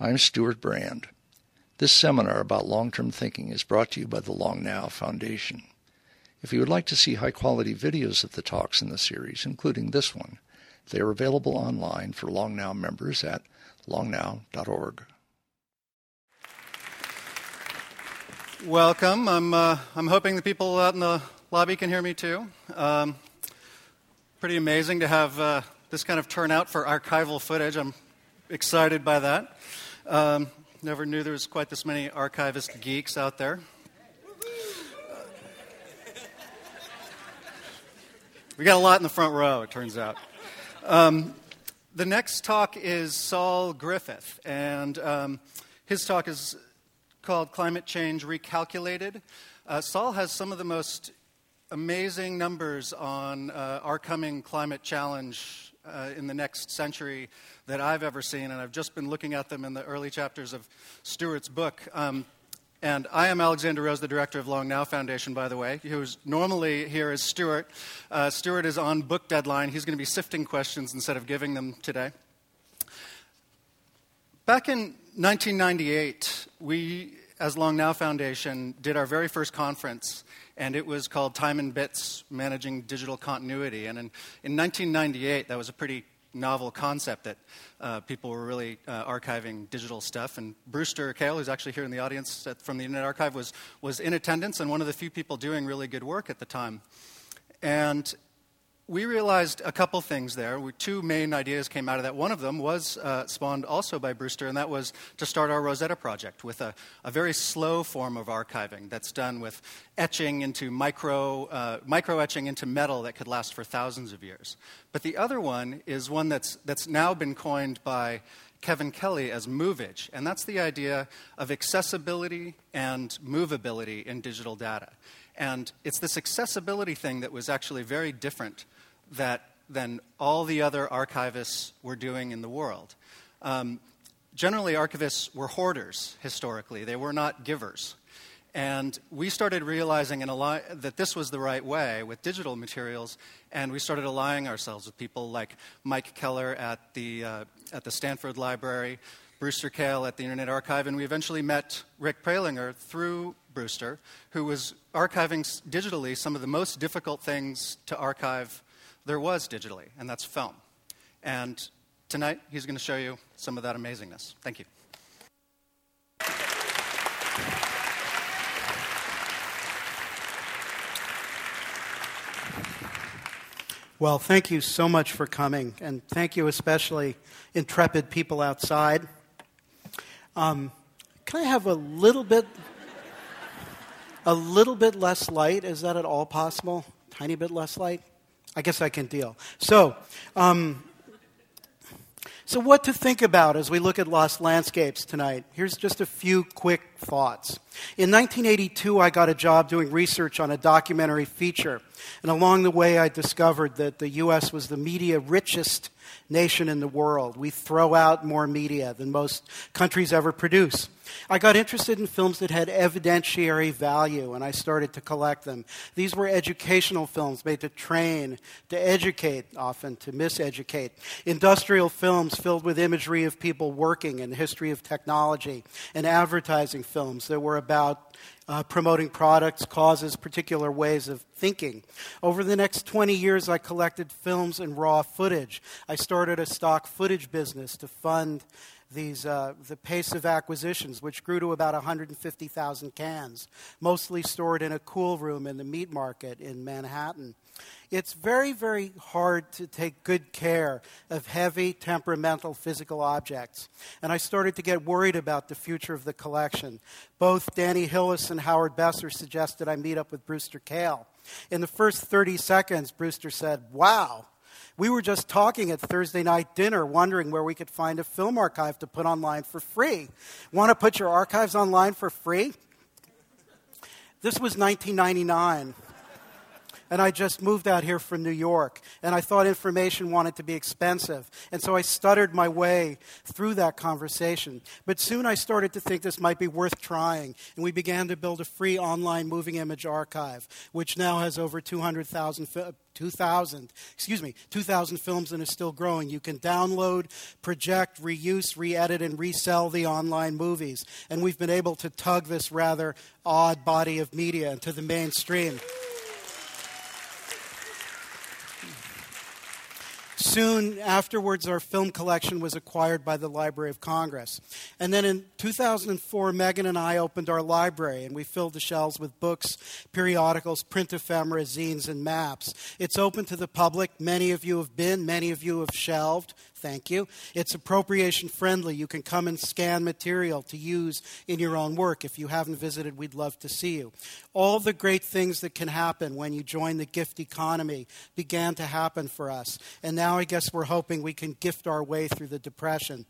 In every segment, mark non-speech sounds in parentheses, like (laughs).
I'm Stewart Brand. This seminar about long-term thinking is brought to you by the Long Now Foundation. If you would like to see high-quality videos of the talks in the series, including this one, they are available online for Long Now members at longnow.org. Welcome. I'm, uh, I'm hoping the people out in the lobby can hear me too. Um, pretty amazing to have uh, this kind of turnout for archival footage. I'm excited by that. Um, never knew there was quite this many archivist geeks out there. We got a lot in the front row, it turns out. Um, the next talk is Saul Griffith, and um, his talk is called Climate Change Recalculated. Uh, Saul has some of the most amazing numbers on uh, our coming climate challenge uh, in the next century that I've ever seen, and I've just been looking at them in the early chapters of Stewart's book. Um, and I am Alexander Rose, the director of Long Now Foundation, by the way, who's normally here is Stewart. Uh, Stewart is on book deadline. He's going to be sifting questions instead of giving them today. Back in 1998, we, as Long Now Foundation, did our very first conference, and it was called Time and Bits Managing Digital Continuity. And in, in 1998, that was a pretty novel concept that uh, people were really uh, archiving digital stuff. And Brewster Kahle, who's actually here in the audience at, from the Internet Archive, was, was in attendance and one of the few people doing really good work at the time. And we realized a couple things there. Two main ideas came out of that. One of them was uh, spawned also by Brewster, and that was to start our Rosetta project with a, a very slow form of archiving that's done with etching into micro, uh, micro etching into metal that could last for thousands of years. But the other one is one that's, that's now been coined by Kevin Kelly as movage, and that's the idea of accessibility and movability in digital data. And it's this accessibility thing that was actually very different that than all the other archivists were doing in the world. Um, generally, archivists were hoarders historically, they were not givers. And we started realizing ali- that this was the right way with digital materials, and we started allying ourselves with people like Mike Keller at the, uh, at the Stanford Library, Brewster Kahle at the Internet Archive, and we eventually met Rick Prelinger through Brewster, who was archiving digitally some of the most difficult things to archive there was digitally, and that's film. And tonight, he's going to show you some of that amazingness. Thank you. Well, thank you so much for coming, and thank you especially, intrepid people outside. Um, can I have a little bit, a little bit less light? Is that at all possible? Tiny bit less light? I guess I can deal. So, um, so what to think about as we look at lost landscapes tonight? Here's just a few quick thoughts. In 1982, I got a job doing research on a documentary feature, and along the way, I discovered that the U.S. was the media richest nation in the world. We throw out more media than most countries ever produce. I got interested in films that had evidentiary value, and I started to collect them. These were educational films made to train, to educate, often to miseducate. Industrial films filled with imagery of people working and the history of technology, and advertising films that were about uh, promoting products, causes, particular ways of thinking. Over the next 20 years, I collected films and raw footage. I started a stock footage business to fund these, uh, the pace of acquisitions, which grew to about 150,000 cans, mostly stored in a cool room in the meat market in Manhattan. It's very, very hard to take good care of heavy, temperamental physical objects. And I started to get worried about the future of the collection. Both Danny Hillis and Howard Besser suggested I meet up with Brewster Kahle. In the first 30 seconds, Brewster said, Wow, we were just talking at Thursday night dinner, wondering where we could find a film archive to put online for free. Want to put your archives online for free? This was 1999. And I just moved out here from New York, and I thought information wanted to be expensive. And so I stuttered my way through that conversation. But soon I started to think this might be worth trying, and we began to build a free online moving image archive, which now has over 200,000 fi- 2,000, excuse me, 2,000 films and is still growing. You can download, project, reuse, re-edit, and resell the online movies. And we've been able to tug this rather odd body of media into the mainstream. Soon afterwards, our film collection was acquired by the Library of Congress. And then in 2004, Megan and I opened our library, and we filled the shelves with books, periodicals, print ephemera, zines, and maps. It's open to the public. Many of you have been, many of you have shelved. Thank you. It's appropriation friendly. You can come and scan material to use in your own work. If you haven't visited, we'd love to see you. All the great things that can happen when you join the gift economy began to happen for us. And now I guess we're hoping we can gift our way through the depression.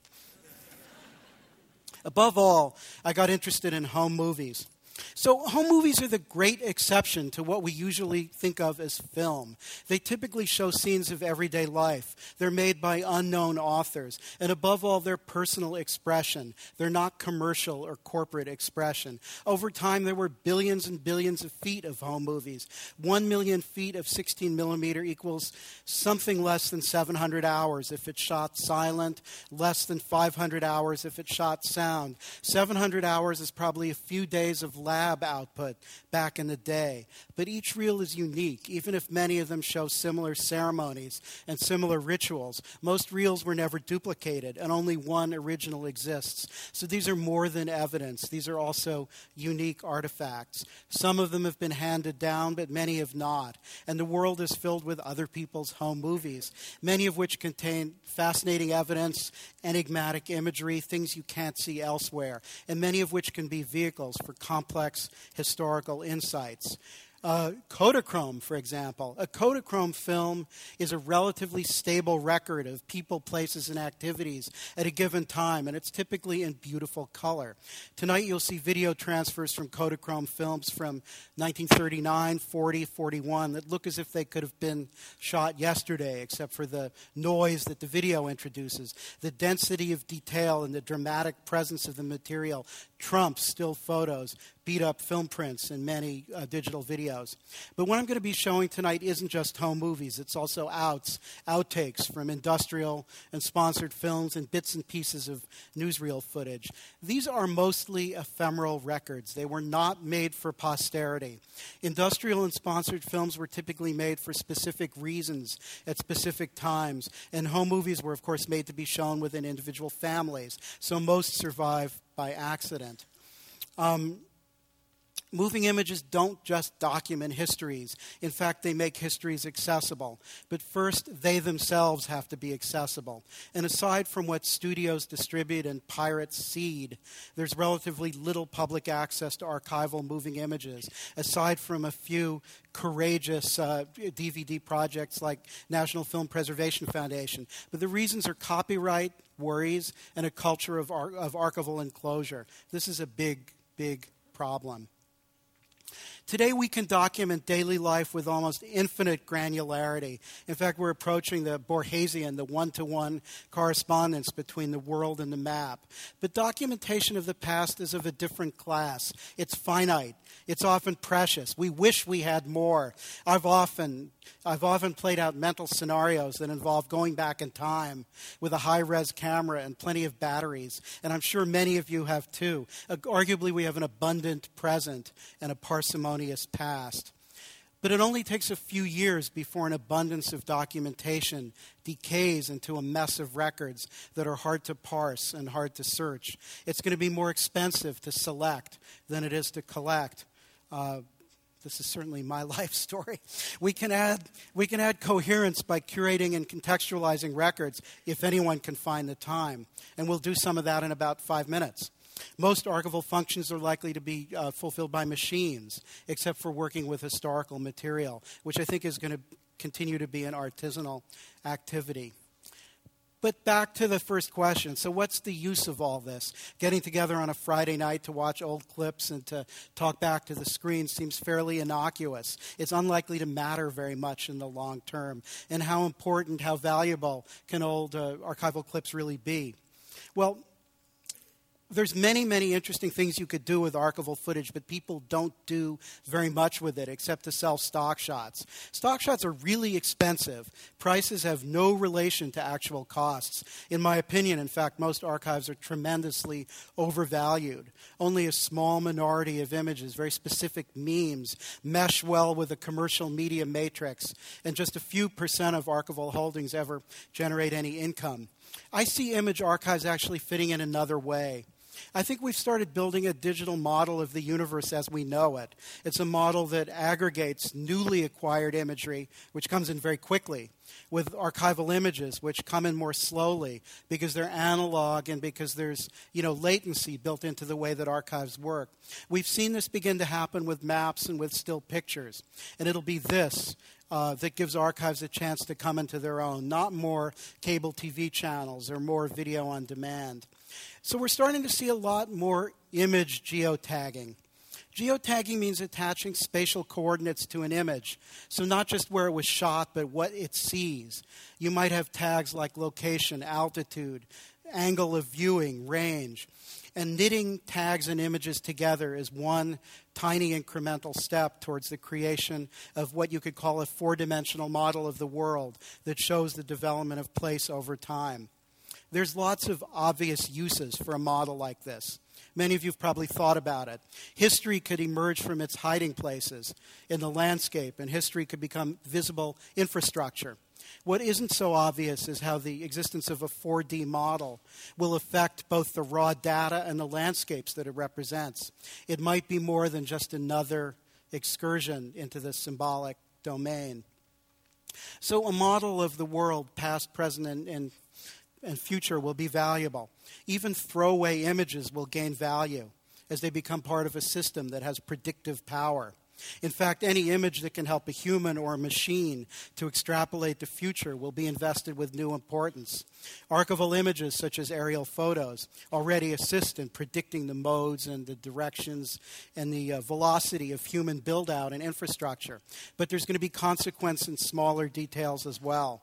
Above all, I got interested in home movies. So, home movies are the great exception to what we usually think of as film. They typically show scenes of everyday life. They're made by unknown authors. And above all, they're personal expression. They're not commercial or corporate expression. Over time, there were billions and billions of feet of home movies. One million feet of 16 millimeter equals something less than 700 hours if it's shot silent, less than 500 hours if it's shot sound. 700 hours is probably a few days of lab output back in the day. But each reel is unique, even if many of them show similar ceremonies and similar rituals. Most reels were never duplicated, and only one original exists. So these are more than evidence, these are also unique artifacts. Some of them have been handed down, but many have not. And the world is filled with other people's home movies, many of which contain fascinating evidence, enigmatic imagery, things you can't see elsewhere, and many of which can be vehicles for complex complex historical insights. Uh, Kodachrome, for example. A Kodachrome film is a relatively stable record of people, places, and activities at a given time, and it's typically in beautiful color. Tonight you'll see video transfers from Kodachrome films from 1939, 40, 41 that look as if they could have been shot yesterday, except for the noise that the video introduces. The density of detail and the dramatic presence of the material trumps still photos, beat up film prints, and many uh, digital videos. But what I'm going to be showing tonight isn't just home movies, it's also outs, outtakes from industrial and sponsored films and bits and pieces of newsreel footage. These are mostly ephemeral records, they were not made for posterity. Industrial and sponsored films were typically made for specific reasons at specific times, and home movies were, of course, made to be shown within individual families, so most survive by accident. Um, Moving images don't just document histories. In fact, they make histories accessible. But first, they themselves have to be accessible. And aside from what studios distribute and pirates seed, there's relatively little public access to archival moving images, aside from a few courageous uh, DVD projects like National Film Preservation Foundation. But the reasons are copyright worries and a culture of, ar- of archival enclosure. This is a big, big problem. Today, we can document daily life with almost infinite granularity. In fact, we're approaching the Borgesian, the one to one correspondence between the world and the map. But documentation of the past is of a different class. It's finite, it's often precious. We wish we had more. I've often, I've often played out mental scenarios that involve going back in time with a high res camera and plenty of batteries. And I'm sure many of you have too. Arguably, we have an abundant present and a parsimonious past. But it only takes a few years before an abundance of documentation decays into a mess of records that are hard to parse and hard to search. It's going to be more expensive to select than it is to collect. Uh, this is certainly my (laughs) life story. We can, add, we can add coherence by curating and contextualizing records if anyone can find the time. And we'll do some of that in about five minutes. Most archival functions are likely to be uh, fulfilled by machines, except for working with historical material, which I think is going to continue to be an artisanal activity. But back to the first question. So, what's the use of all this? Getting together on a Friday night to watch old clips and to talk back to the screen seems fairly innocuous. It's unlikely to matter very much in the long term. And how important, how valuable can old uh, archival clips really be? Well, there's many, many interesting things you could do with archival footage, but people don't do very much with it except to sell stock shots. Stock shots are really expensive. Prices have no relation to actual costs. In my opinion, in fact, most archives are tremendously overvalued. Only a small minority of images, very specific memes, mesh well with a commercial media matrix, and just a few percent of archival holdings ever generate any income. I see image archives actually fitting in another way. I think we've started building a digital model of the universe as we know it. It's a model that aggregates newly acquired imagery, which comes in very quickly, with archival images, which come in more slowly because they're analog and because there's you know, latency built into the way that archives work. We've seen this begin to happen with maps and with still pictures. And it'll be this uh, that gives archives a chance to come into their own, not more cable TV channels or more video on demand. So we're starting to see a lot more image geotagging. Geotagging means attaching spatial coordinates to an image. So, not just where it was shot, but what it sees. You might have tags like location, altitude, angle of viewing, range. And knitting tags and images together is one tiny incremental step towards the creation of what you could call a four dimensional model of the world that shows the development of place over time. There's lots of obvious uses for a model like this. Many of you have probably thought about it. History could emerge from its hiding places in the landscape, and history could become visible infrastructure. What isn't so obvious is how the existence of a 4D model will affect both the raw data and the landscapes that it represents. It might be more than just another excursion into the symbolic domain. So, a model of the world, past, present, and, and and future will be valuable. Even throwaway images will gain value as they become part of a system that has predictive power. In fact, any image that can help a human or a machine to extrapolate the future will be invested with new importance. Archival images, such as aerial photos, already assist in predicting the modes and the directions and the uh, velocity of human build out and infrastructure. But there's going to be consequence in smaller details as well.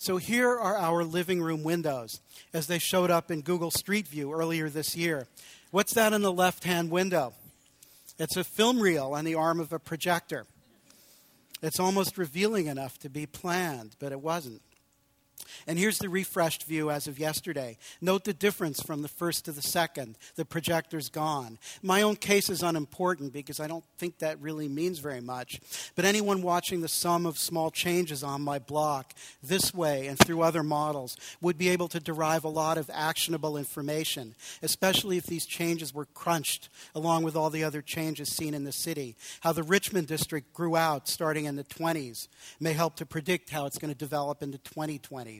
So here are our living room windows as they showed up in Google Street View earlier this year. What's that in the left hand window? It's a film reel on the arm of a projector. It's almost revealing enough to be planned, but it wasn't. And here's the refreshed view as of yesterday. Note the difference from the first to the second. The projector's gone. My own case is unimportant because I don't think that really means very much. But anyone watching the sum of small changes on my block this way and through other models would be able to derive a lot of actionable information, especially if these changes were crunched along with all the other changes seen in the city. How the Richmond district grew out starting in the 20s may help to predict how it's going to develop in the 2020s.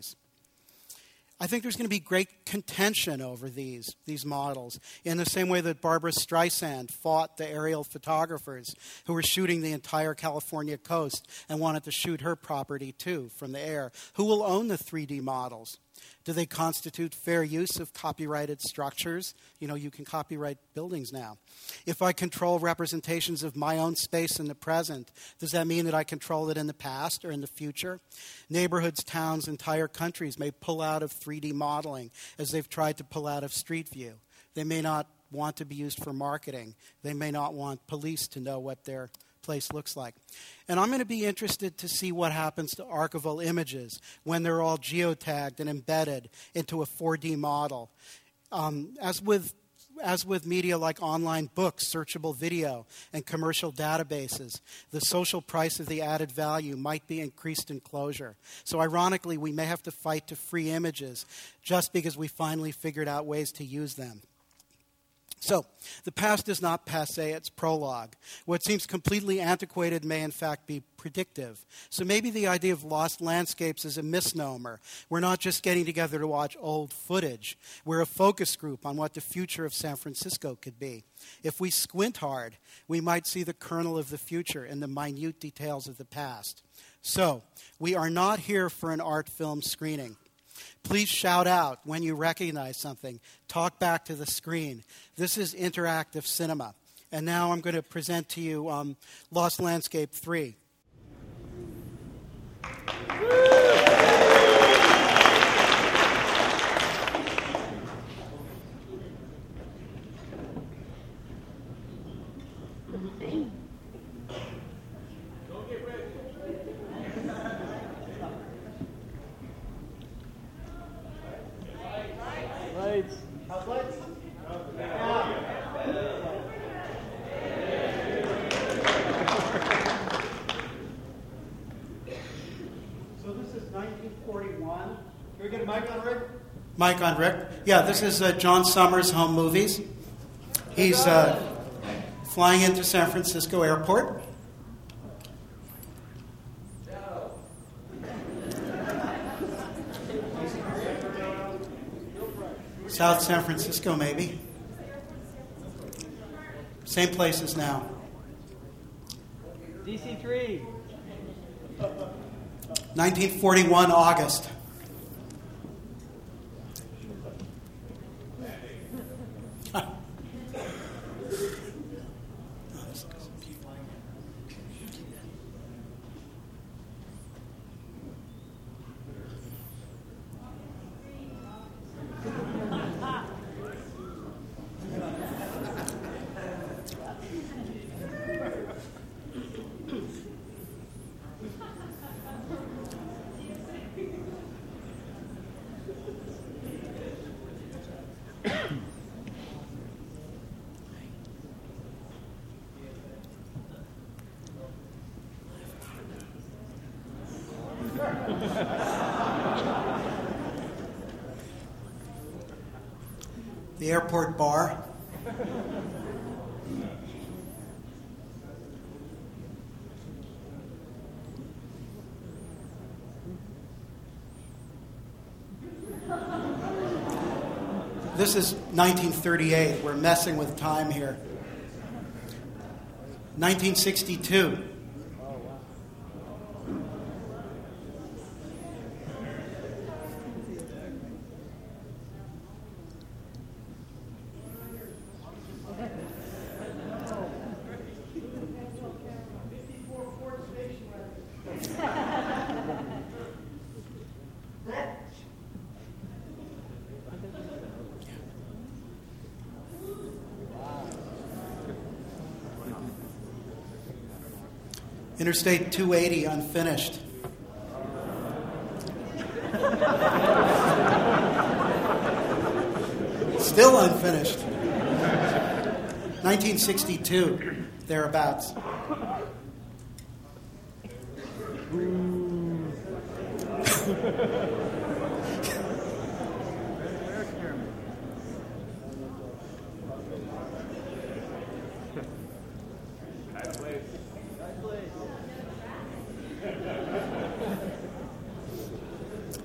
I think there's going to be great contention over these, these models, in the same way that Barbra Streisand fought the aerial photographers who were shooting the entire California coast and wanted to shoot her property too from the air. Who will own the 3D models? Do they constitute fair use of copyrighted structures? You know, you can copyright buildings now. If I control representations of my own space in the present, does that mean that I control it in the past or in the future? Neighborhoods, towns, entire countries may pull out of 3D modeling as they've tried to pull out of Street View. They may not want to be used for marketing. They may not want police to know what they're place looks like. And I'm going to be interested to see what happens to archival images when they're all geotagged and embedded into a 4D model. Um, as with as with media like online books, searchable video, and commercial databases, the social price of the added value might be increased enclosure. So, ironically, we may have to fight to free images just because we finally figured out ways to use them. So, the past is not passe, it's prologue. What seems completely antiquated may, in fact, be predictive. So, maybe the idea of lost landscapes is a misnomer. We're not just getting together to watch old footage, we're a focus group on what the future of San Francisco could be. If we squint hard, we might see the kernel of the future in the minute details of the past. So, we are not here for an art film screening. Please shout out when you recognize something. Talk back to the screen. This is interactive cinema. And now I'm going to present to you um, Lost Landscape 3. Mike on Rick. Yeah, this is uh, John Summers Home Movies. He's uh, flying into San Francisco Airport. South San Francisco, maybe. Same place as now. DC 3. 1941, August. the airport bar. This is 1938. We're messing with time here. 1962. Interstate 280 unfinished. Still unfinished. 1962, thereabouts.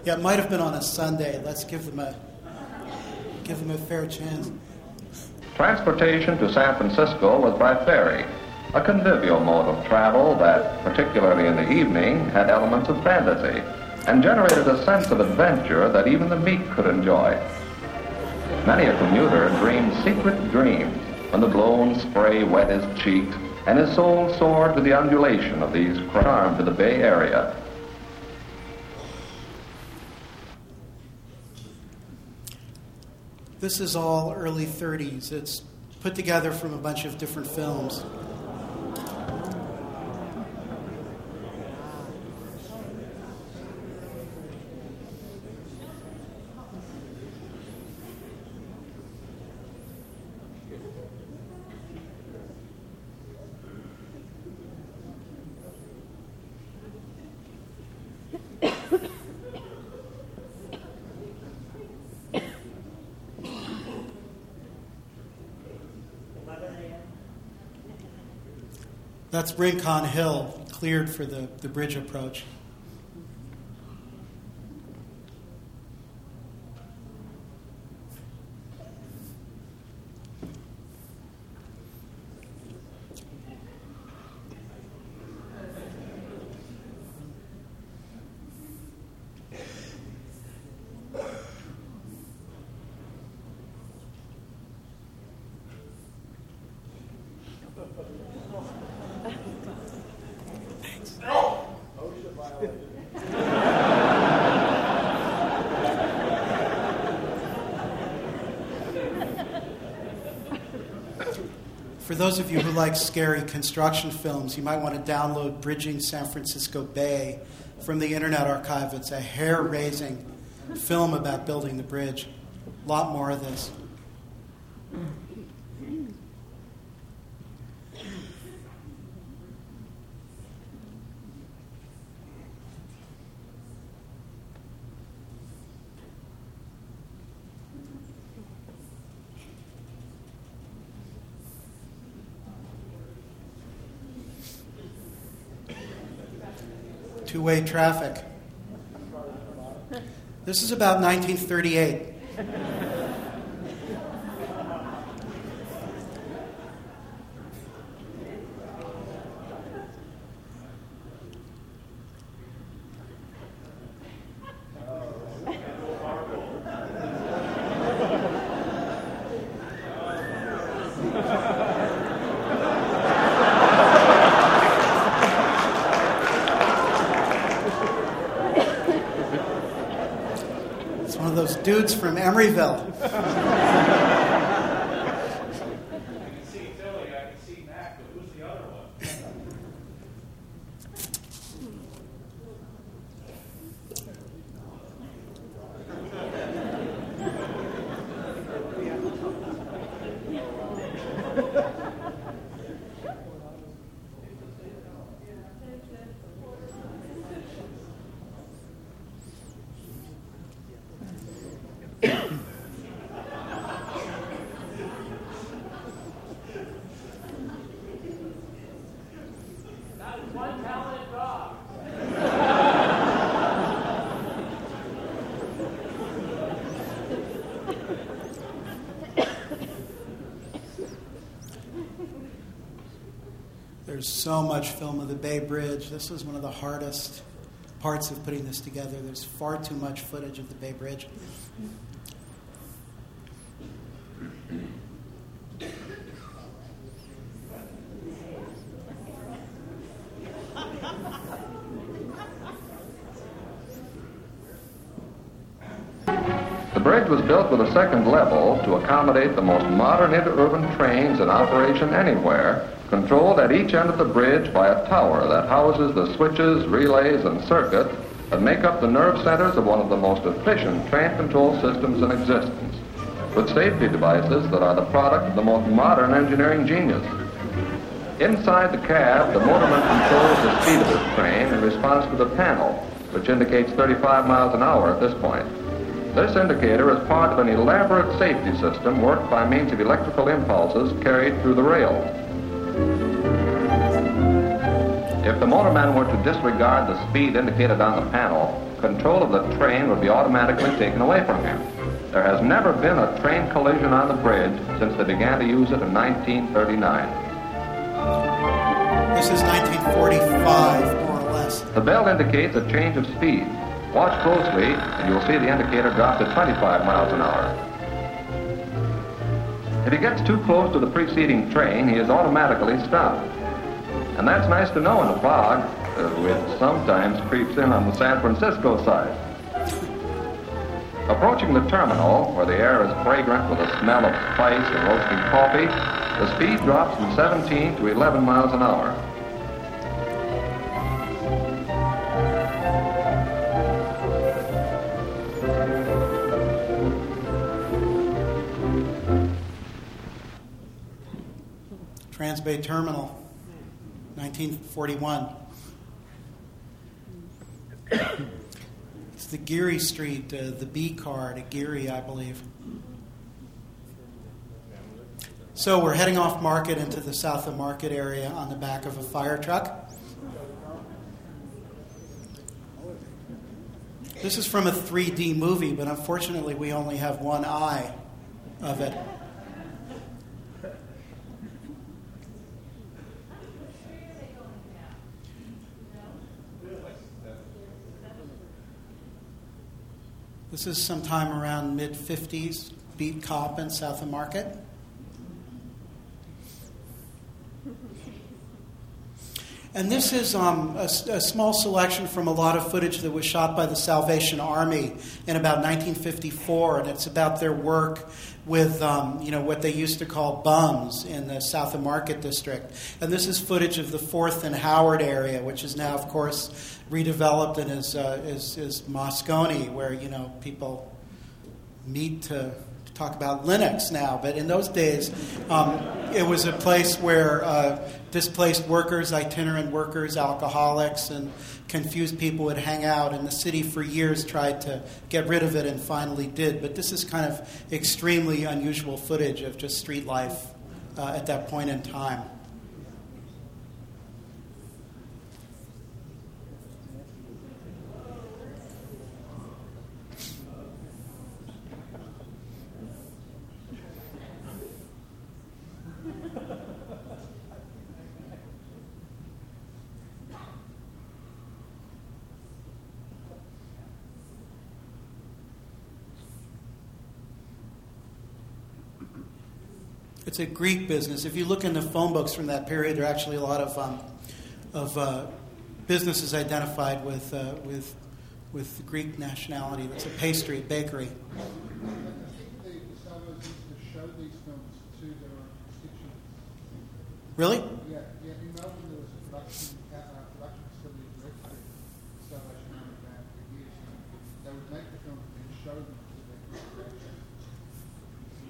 Yeah, it might have been on a Sunday. Let's give them a give them a fair chance. Transportation to San Francisco was by ferry, a convivial mode of travel that, particularly in the evening, had elements of fantasy and generated a sense of adventure that even the meek could enjoy. Many a commuter dreamed secret dreams when the blown spray wet his cheeks and his soul soared to the undulation of these charms of the Bay Area. This is all early 30s. It's put together from a bunch of different films. That's Rincon Hill, cleared for the, the bridge approach. For those of you who like scary construction films, you might want to download Bridging San Francisco Bay from the Internet Archive. It's a hair raising film about building the bridge. A lot more of this. two way traffic. This is about 1938. Dudes from Emeryville. There's so much film of the Bay Bridge. This was one of the hardest parts of putting this together. There's far too much footage of the Bay Bridge. The bridge was built with a second level to accommodate the most modern interurban trains in operation anywhere controlled at each end of the bridge by a tower that houses the switches, relays, and circuits that make up the nerve centers of one of the most efficient train control systems in existence, with safety devices that are the product of the most modern engineering genius. Inside the cab, the motorman controls the speed of his train in response to the panel, which indicates 35 miles an hour at this point. This indicator is part of an elaborate safety system worked by means of electrical impulses carried through the rails. If the motorman were to disregard the speed indicated on the panel, control of the train would be automatically taken away from him. There has never been a train collision on the bridge since they began to use it in 1939. This is 1945, more or less. The bell indicates a change of speed. Watch closely, and you'll see the indicator drop to 25 miles an hour. If he gets too close to the preceding train, he is automatically stopped. And that's nice to know in a fog, uh, which sometimes creeps in on the San Francisco side. Approaching the terminal, where the air is fragrant with the smell of spice and roasting coffee, the speed drops from 17 to 11 miles an hour. Transbay Terminal, 1941. it's the Geary Street, uh, the B car at Geary, I believe. So we're heading off Market into the south of Market area on the back of a fire truck. This is from a 3D movie, but unfortunately we only have one eye of it. This is sometime around mid 50s, beat cop in South of Market. And this is um, a, a, small selection from a lot of footage that was shot by the Salvation Army in about 1954, and it's about their work with um, you know what they used to call bums in the South of Market district. And this is footage of the Fourth and Howard area, which is now, of course, redeveloped and is uh, is, is Moscone, where you know people meet to talk about Linux now, but in those days, um, it was a place where uh, displaced workers, itinerant workers, alcoholics, and confused people would hang out. And the city, for years, tried to get rid of it and finally did. But this is kind of extremely unusual footage of just street life uh, at that point in time. It's a Greek business. If you look in the phone books from that period, there are actually a lot of, um, of uh, businesses identified with, uh, with, with Greek nationality. It's a pastry, bakery. Really? Yeah, yeah. In Melbourne, there was a production, uh, production facility directly to Salvation Army Band for years. They would make the films and show them to their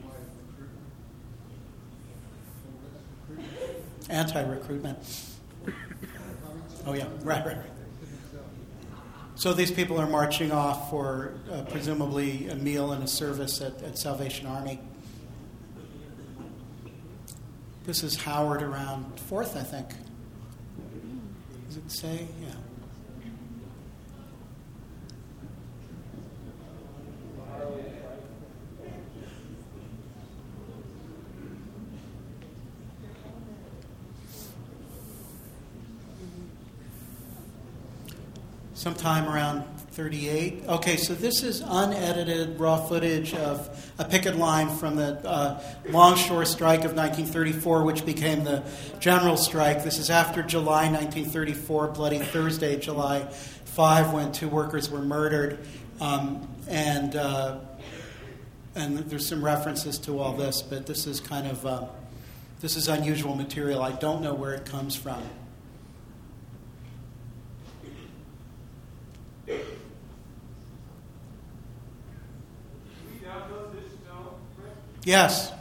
way of recruitment. Anti recruitment. Oh, yeah, right, right, right. So these people are marching off for uh, presumably a meal and a service at, at Salvation Army. This is Howard around 4th, I think. Does it say? Yeah. Sometime around 38. Okay, so this is unedited raw footage of a picket line from the uh, Longshore Strike of 1934, which became the General Strike. This is after July 1934, Bloody Thursday, July 5, when two workers were murdered. Um, and, uh, and there's some references to all this, but this is kind of uh, this is unusual material. I don't know where it comes from. Yes.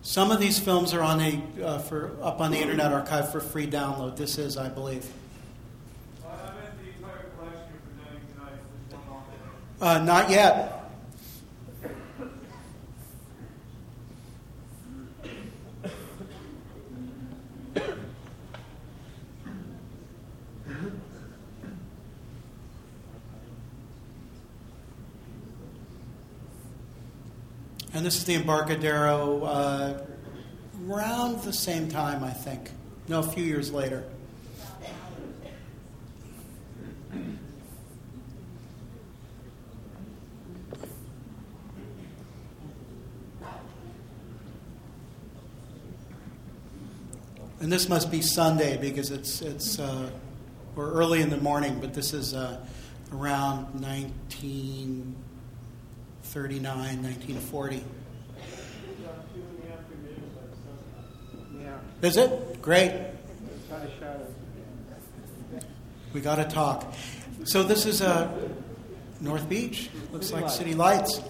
Some of these films are on a uh, for up on the Internet Archive for free download. This is, I believe. Uh, not yet. And this is the Embarcadero uh, around the same time, I think. No, a few years later. And this must be Sunday because it's it's uh, or early in the morning, but this is uh, around 19. 1939, 1940. Is it? Great. We got to talk. So this is a uh, North Beach. Looks like city lights.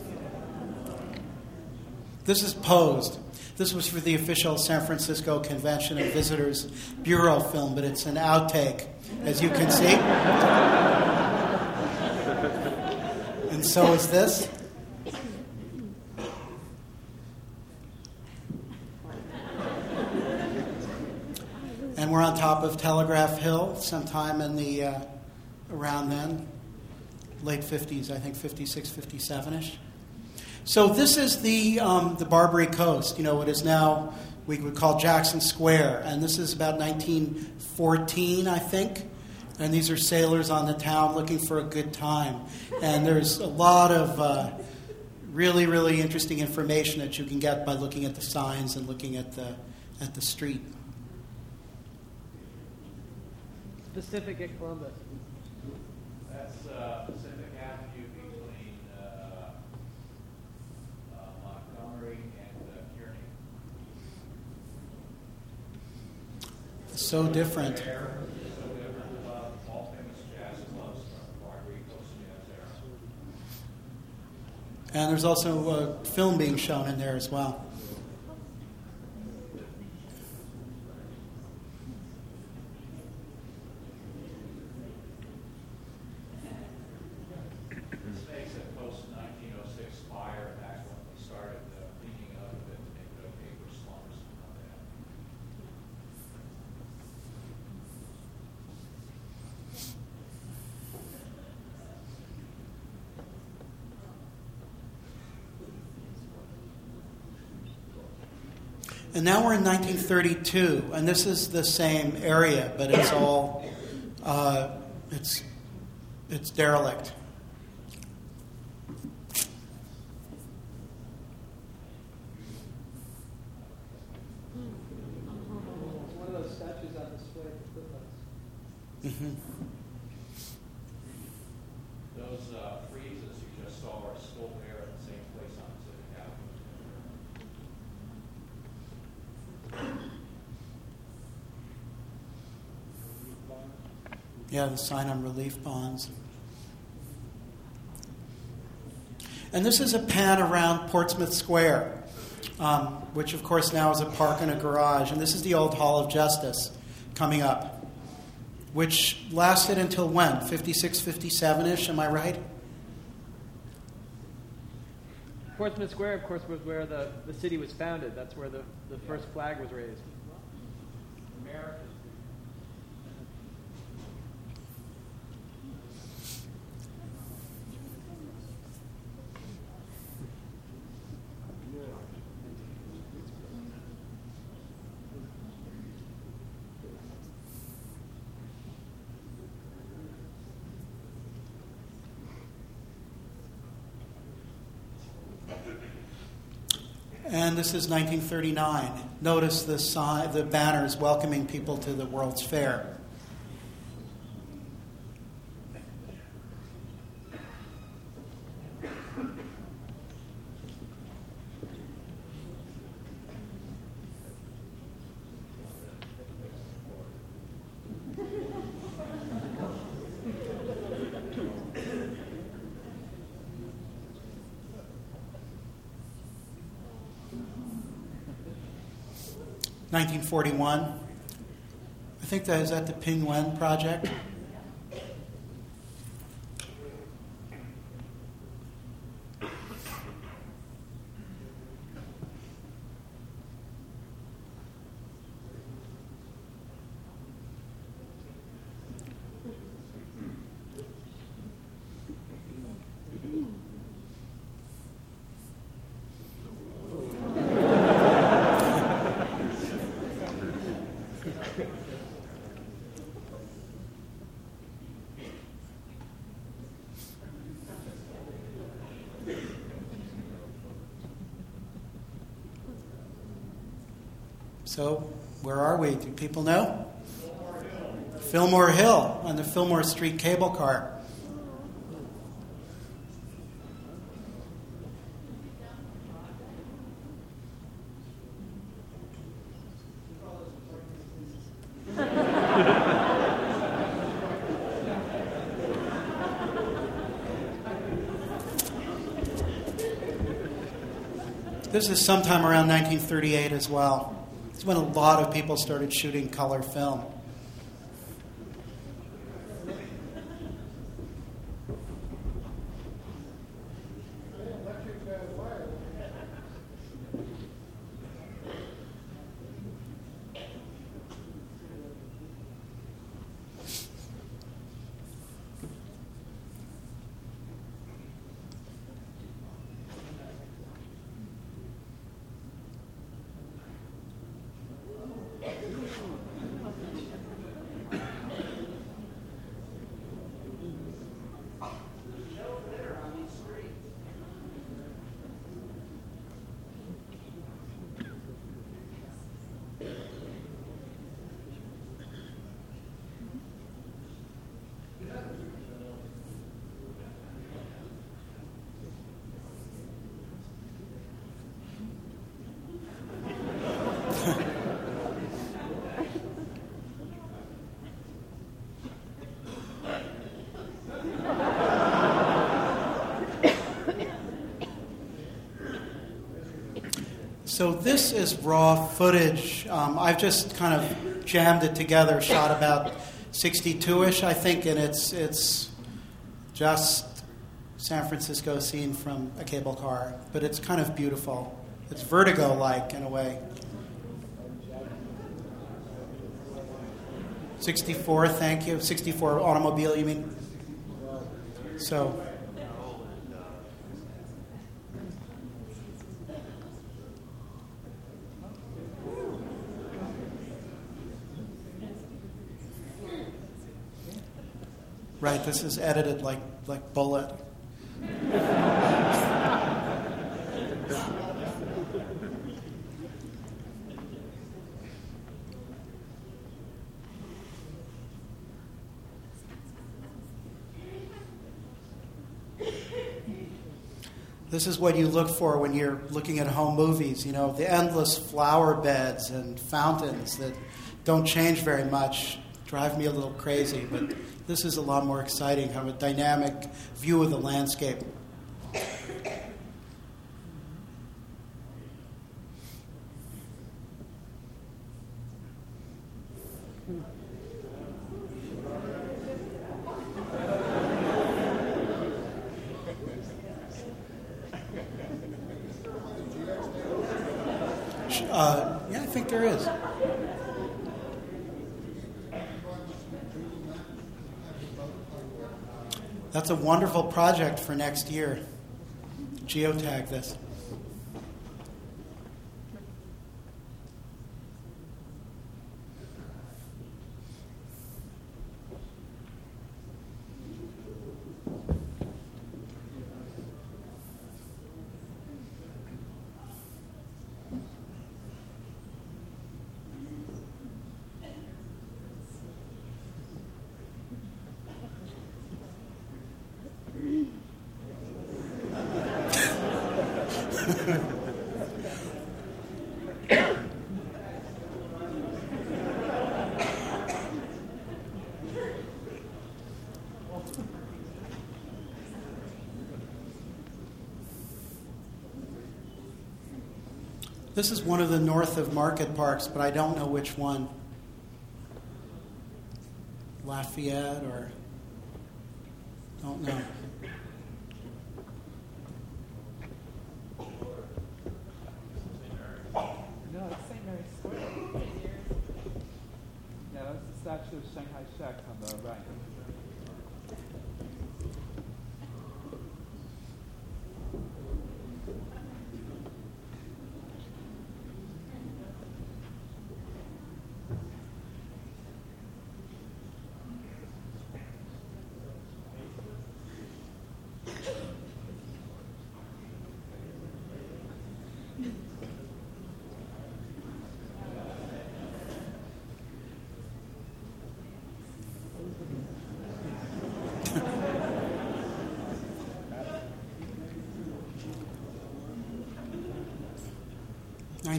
This is posed. This was for the official San Francisco Convention and Visitors Bureau film, but it's an outtake, as you can see. (laughs) and so is this. And we're on top of Telegraph Hill sometime in the uh, around then, late 50s, I think 56, 57 ish. So this is the um, the Barbary Coast. You know what is now we would call Jackson Square, and this is about 1914, I think. And these are sailors on the town looking for a good time. And there's a lot of uh, really, really interesting information that you can get by looking at the signs and looking at the at the street. Pacific at Columbus? That's uh, Pacific Avenue between uh, uh, Montgomery and uh, Kearny. So different. So different, uh, all famous jazz clubs from Puerto Rico's jazz era. And there's also a film being shown in there as well. This makes a post 1906 fire back when we started uh, cleaning up of it to make it okay for slumbers and all that. And now we're in 1932, and this is the same area, but it's all uh, it's it's derelict. One of those statues on display at the footlights. hmm Those uh, friezes you just saw are still there at the same place on Pacific Avenue. The sign on relief bonds. And this is a pan around Portsmouth Square, um, which of course now is a park and a garage. And this is the old Hall of Justice coming up, which lasted until when? 56, 57 ish, am I right? Portsmouth Square, of course, was where the, the city was founded. That's where the, the first flag was raised. This is 1939. Notice the, sign, the banners welcoming people to the World's Fair. Nineteen forty-one. I think that is at the Ping Wen project. So, where are we? Do people know? Fillmore Hill on the Fillmore Street cable car. This is sometime around 1938 as well. It's when a lot of people started shooting color film. So this is raw footage. Um, I've just kind of jammed it together, shot about 62ish, I think, and it's it's just San Francisco scene from a cable car, but it's kind of beautiful. It's vertigo-like in a way. 64, thank you. 64 automobile, you mean? So. Right, this is edited like, like Bullitt. This is what you look for when you're looking at home movies, you know, the endless flower beds and fountains that don't change very much drive me a little crazy, but this is a lot more exciting, have a dynamic view of the landscape. Uh, yeah, I think there is. That's wonderful project for next year. Geotag this. This is one of the north of Market Parks, but I don't know which one. Lafayette or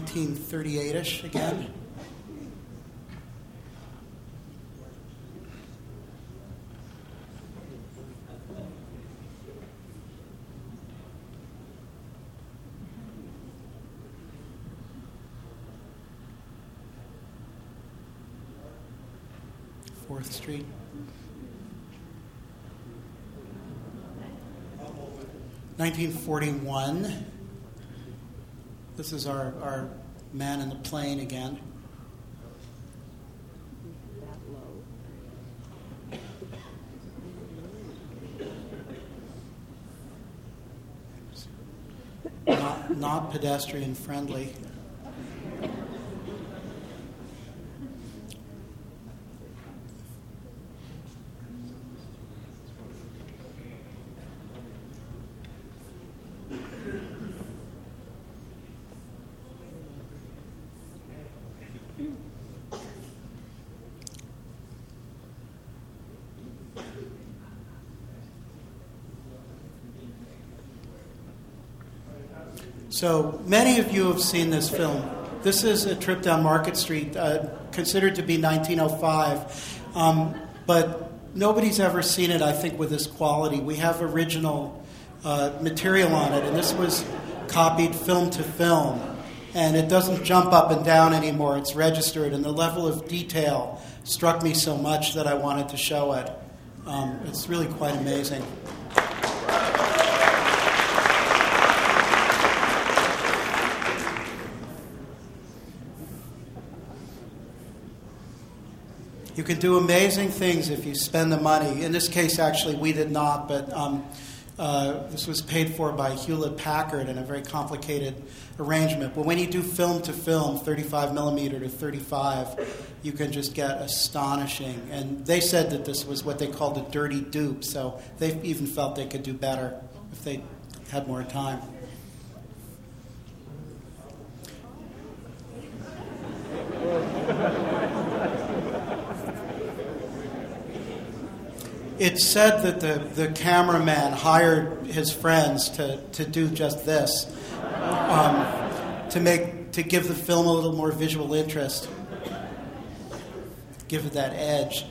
1938 ish again. Fourth Street. Nineteen forty one. This is our, our man in the plane again. Not, not pedestrian friendly. So many of you have seen this film. This is a trip down Market Street, uh, considered to be 1905, um, but nobody's ever seen it. I think with this quality, we have original uh, material on it, and this was copied film to film. and it doesn't jump up and down anymore. It's registered, and the level of detail struck me so much that I wanted to show it. Um, it's really quite amazing. You can do amazing things if you spend the money. In this case, actually, we did not, but um, uh, this was paid for by Hewlett Packard in a very complicated arrangement. But when you do film to film, 35 millimeter to 35, you can just get astonishing. And they said that this was what they called a dirty dupe, so they even felt they could do better if they had more time. It's said that the, the cameraman hired his friends to, to do just this, um, to make to give the film a little more visual interest, give it that edge.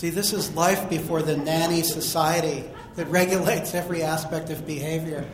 See, this is life before the nanny society that regulates every aspect of behavior.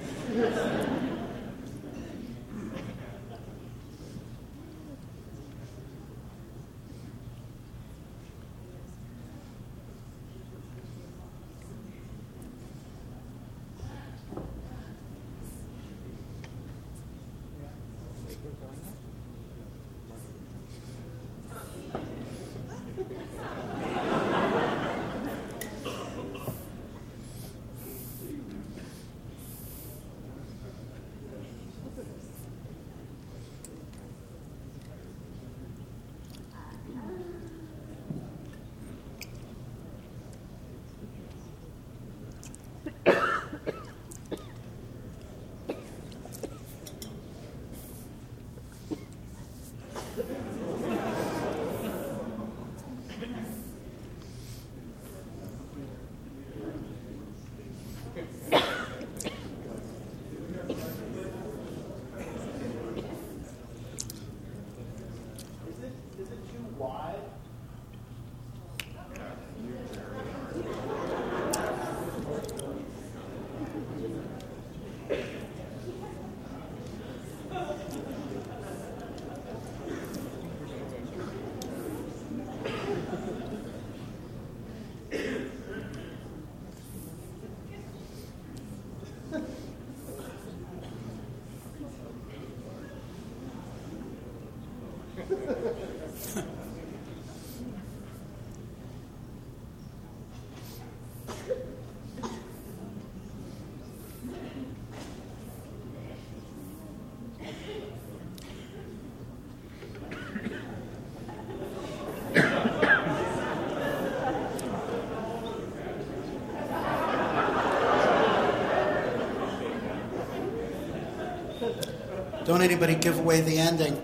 Don't anybody give away the ending.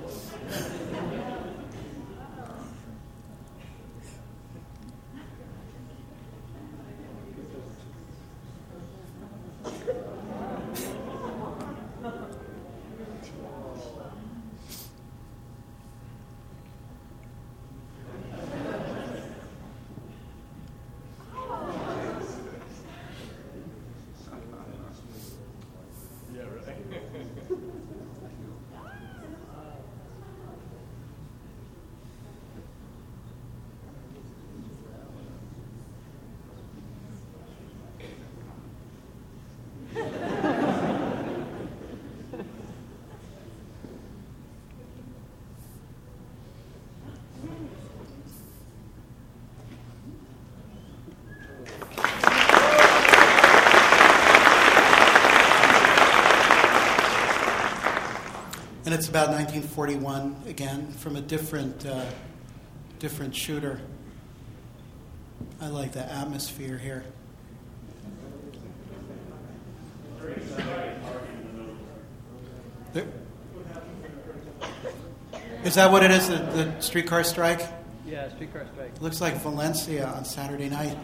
And it's about 1941 again from a different, uh, different shooter. I like the atmosphere here. There, Is that what it is, the, the streetcar strike? Yeah, streetcar strike. Looks like Valencia on Saturday night.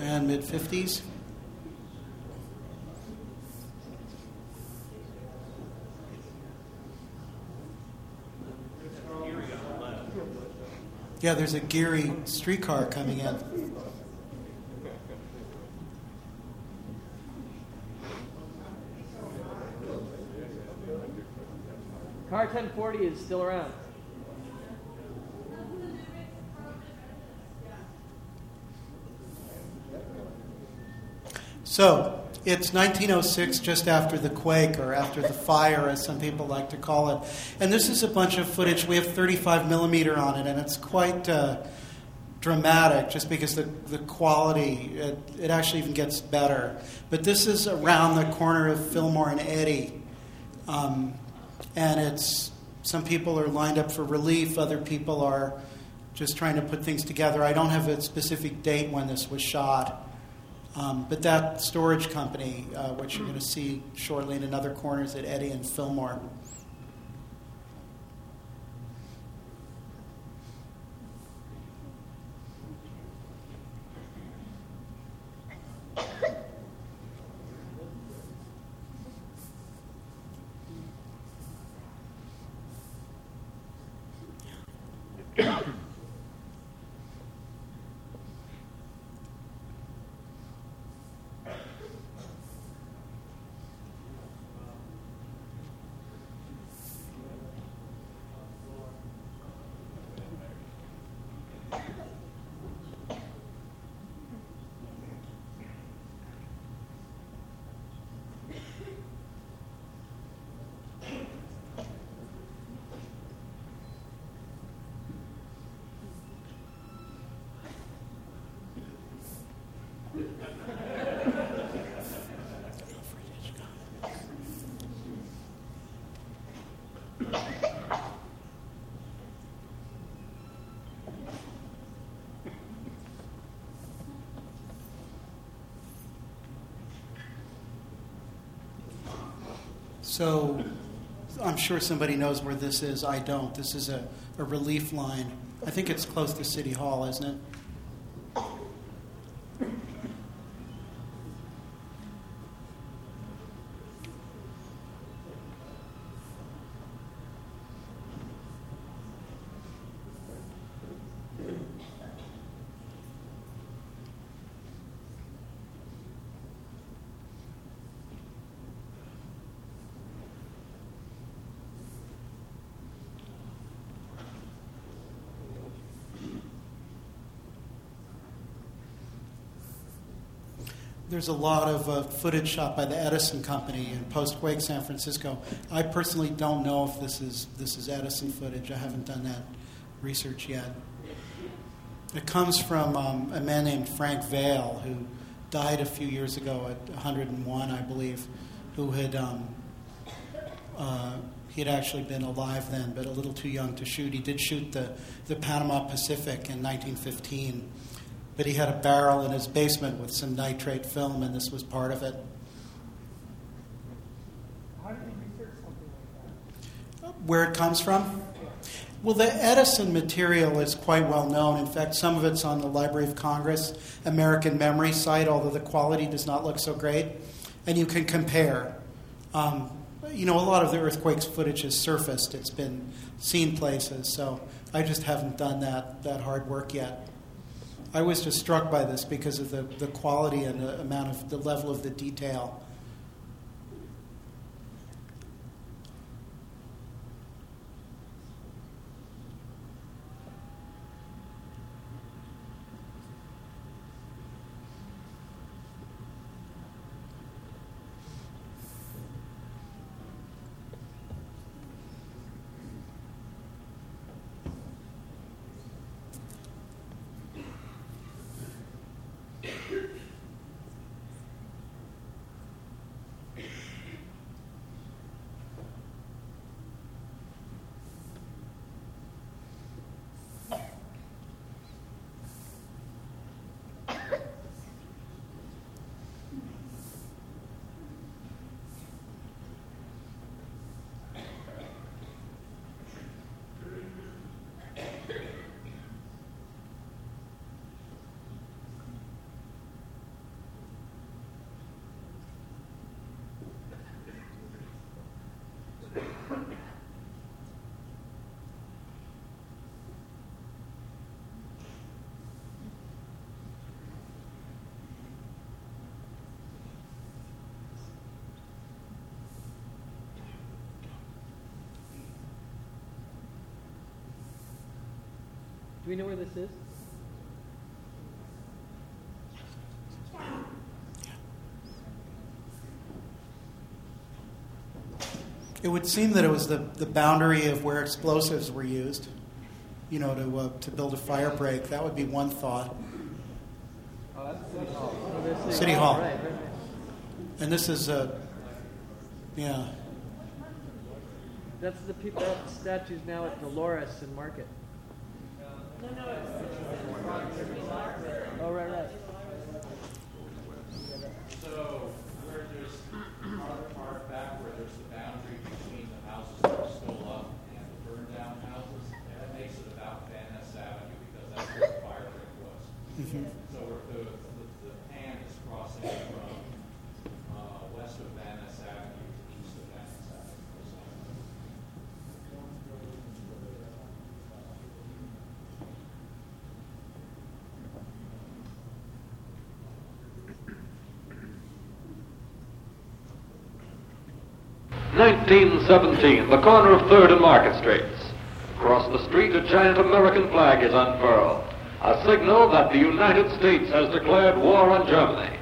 and mid 50s. Yeah, there's a Geary streetcar coming in. Car 1040 is still around. So, it's 1906, just after the quake, or after the fire, as some people like to call it. And this is a bunch of footage. We have 35 millimeter on it, and it's quite uh, dramatic just because the, the quality, it, it actually even gets better. But this is around the corner of Fillmore and Eddy. Um, and it's some people are lined up for relief, other people are just trying to put things together. I don't have a specific date when this was shot. Um, but that storage company, uh, which you're going to see shortly in another corners at Eddy and Fillmore. So I'm sure somebody knows where this is. I don't. This is a, a relief line. I think it's close to City Hall, isn't it? There's a lot of uh, footage shot by the Edison Company in post-quake San Francisco. I personally don't know if this is this is Edison footage. I haven't done that research yet. It comes from um, a man named Frank Vale, who died a few years ago at 101, I believe, who had um, uh, he had actually been alive then, but a little too young to shoot. He did shoot the, the Panama Pacific in 1915 but he had a barrel in his basement with some nitrate film, and this was part of it. How did you research something like that? Where it comes from? Well, the Edison material is quite well known. In fact, some of it's on the Library of Congress American Memory site, although the quality does not look so great. And you can compare. Um, you know, a lot of the earthquakes footage has surfaced, it's been seen places, so I just haven't done that, that hard work yet. I was just struck by this because of the, the quality and the amount of the level of the detail. We know where this is? It would seem that it was the, the boundary of where explosives were used, you know, to, uh, to build a fire break. That would be one thought. Oh, that's City Hall. Oh, City Hall. Right, right, right. And this is, uh, yeah. That's the people. That statue's now at Dolores and Market. Oh, right, right. 1917, the corner of 3rd and Market Streets. Across the street, a giant American flag is unfurled, a signal that the United States has declared war on Germany.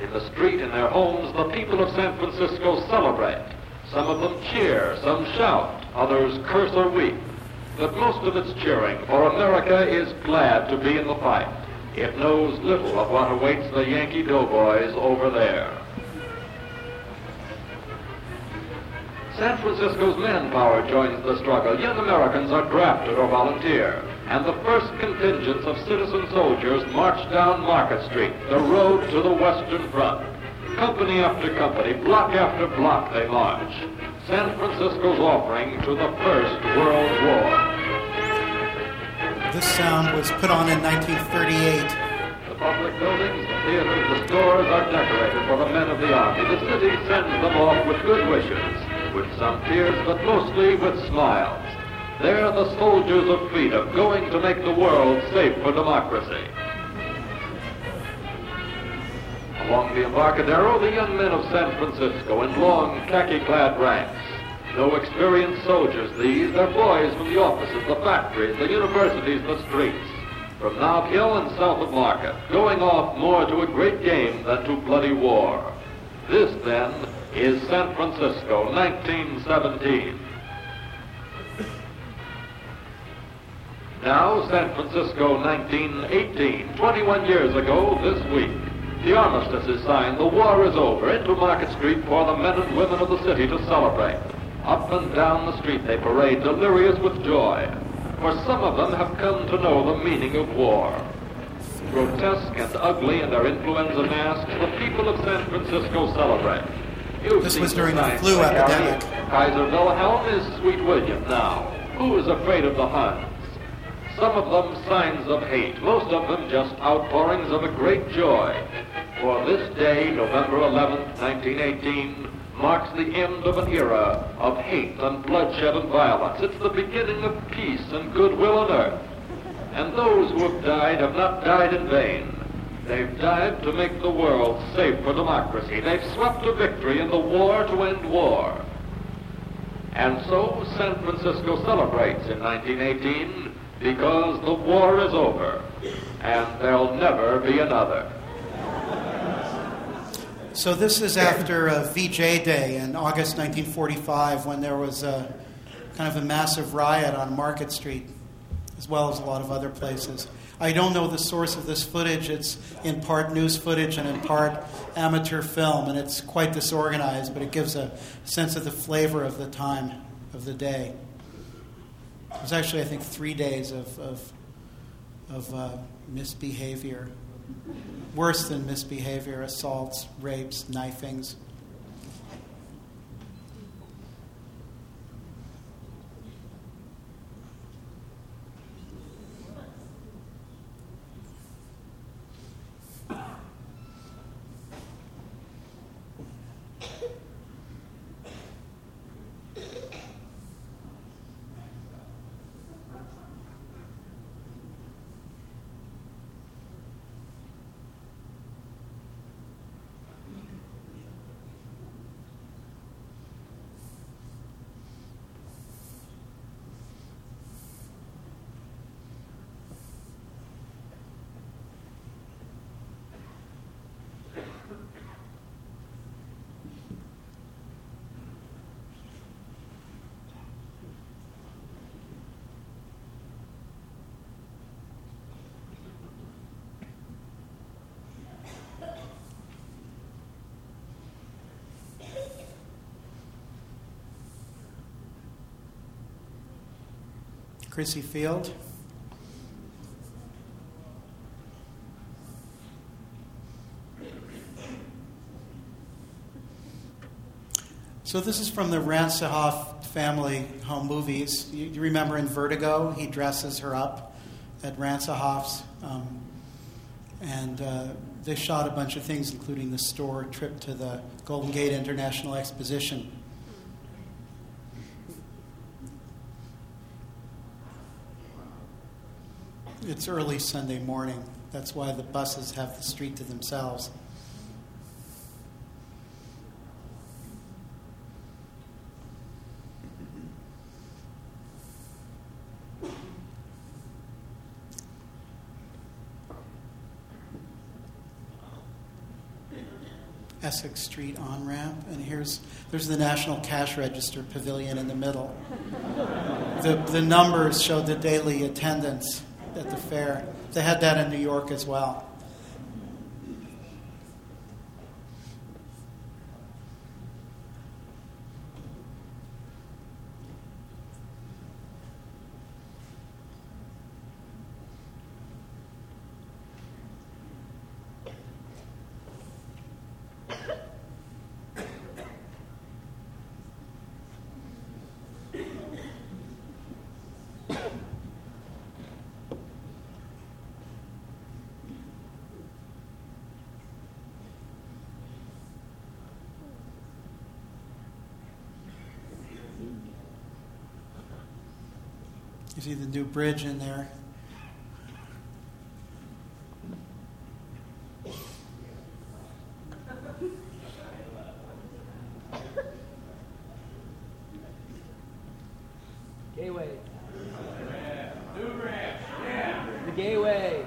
In the street, in their homes, the people of San Francisco celebrate. Some of them cheer, some shout, others curse or weep. But most of its cheering, for America is glad to be in the fight. It knows little of what awaits the Yankee doughboys over there. San Francisco's manpower joins the struggle. Young Americans are drafted or volunteer. And the first contingents of citizen soldiers march down Market Street, the road to the Western Front. Company after company, block after block, they march. San Francisco's offering to the First World War. This sound was put on in 1938. The public buildings, the theaters, the stores are decorated for the men of the army. The city sends them off with good wishes, with some tears, but mostly with smiles. They're the soldiers of freedom going to make the world safe for democracy. Along the Embarcadero, the young men of San Francisco in long khaki-clad ranks. No experienced soldiers, these. They're boys from the offices, the factories, the universities, the streets. From Nob Hill and south of Market, going off more to a great game than to bloody war. This, then, is San Francisco, 1917. Now, San Francisco, 1918, 21 years ago this week. The armistice is signed, the war is over, into Market Street for the men and women of the city to celebrate. Up and down the street they parade, delirious with joy. For some of them have come to know the meaning of war. Grotesque and ugly in their influenza masks, the people of San Francisco celebrate. You've This was during the flu epidemic. Kaiser Wilhelm is Sweet William now. Who is afraid of the Huns? Some of them signs of hate, most of them just outpourings of a great joy. For this day, November 11th, 1918, marks the end of an era of hate and bloodshed and violence. It's the beginning of peace and goodwill on earth. And those who have died have not died in vain. They've died to make the world safe for democracy. They've swept to victory in the war to end war. And so San Francisco celebrates in 1918 because the war is over and there'll never be another. So this is after uh, VJ Day in August 1945 when there was a kind of a massive riot on Market Street, as well as a lot of other places. I don't know the source of this footage. It's in part news footage and in part amateur film, and it's quite disorganized, but it gives a sense of the flavor of the time of the day. It was actually, I think, three days of, of, of uh, misbehavior. Worse than misbehavior assaults, rapes, knifings. Crissy Field. So this is from the Ransohoff family home movies. You, you remember in Vertigo, he dresses her up at Ransohoff's. Um, and uh, they shot a bunch of things, including the store trip to the Golden Gate International Exposition. It's early Sunday morning. That's why the buses have the street to themselves. Essex Street on ramp, and here's there's the National Cash Register Pavilion in the middle. The the numbers show the daily attendance at the fair. They had that in New York as well. You see the new bridge in there. Gateway. The gateway.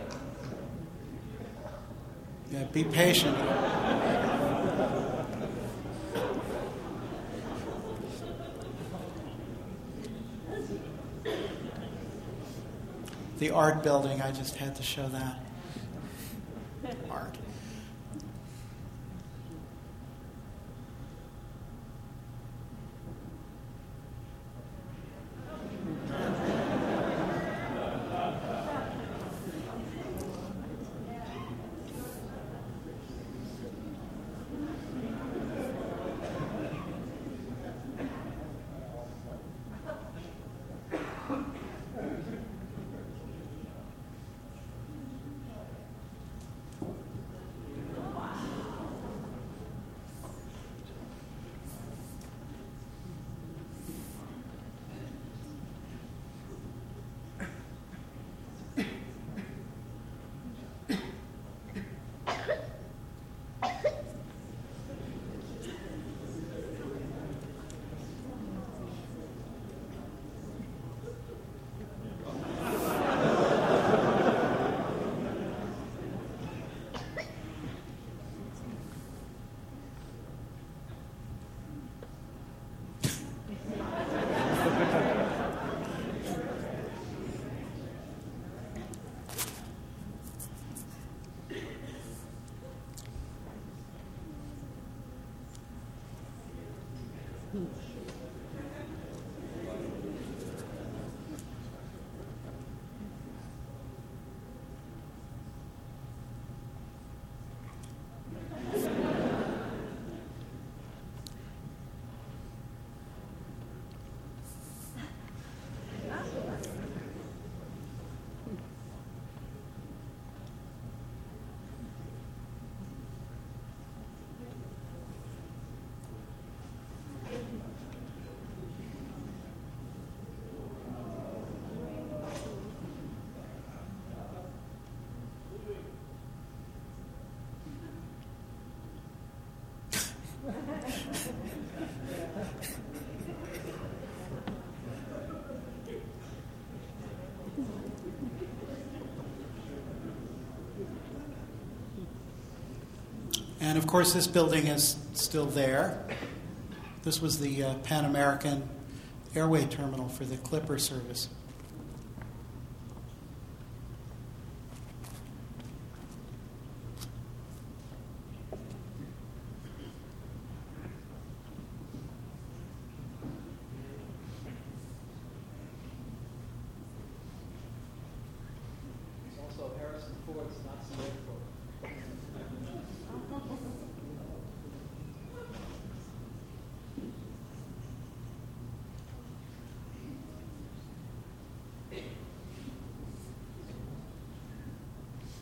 Yeah, be patient. The art building, I just had to show that. And of course, this building is still there. This was the uh, Pan American Airway Terminal for the Clipper service.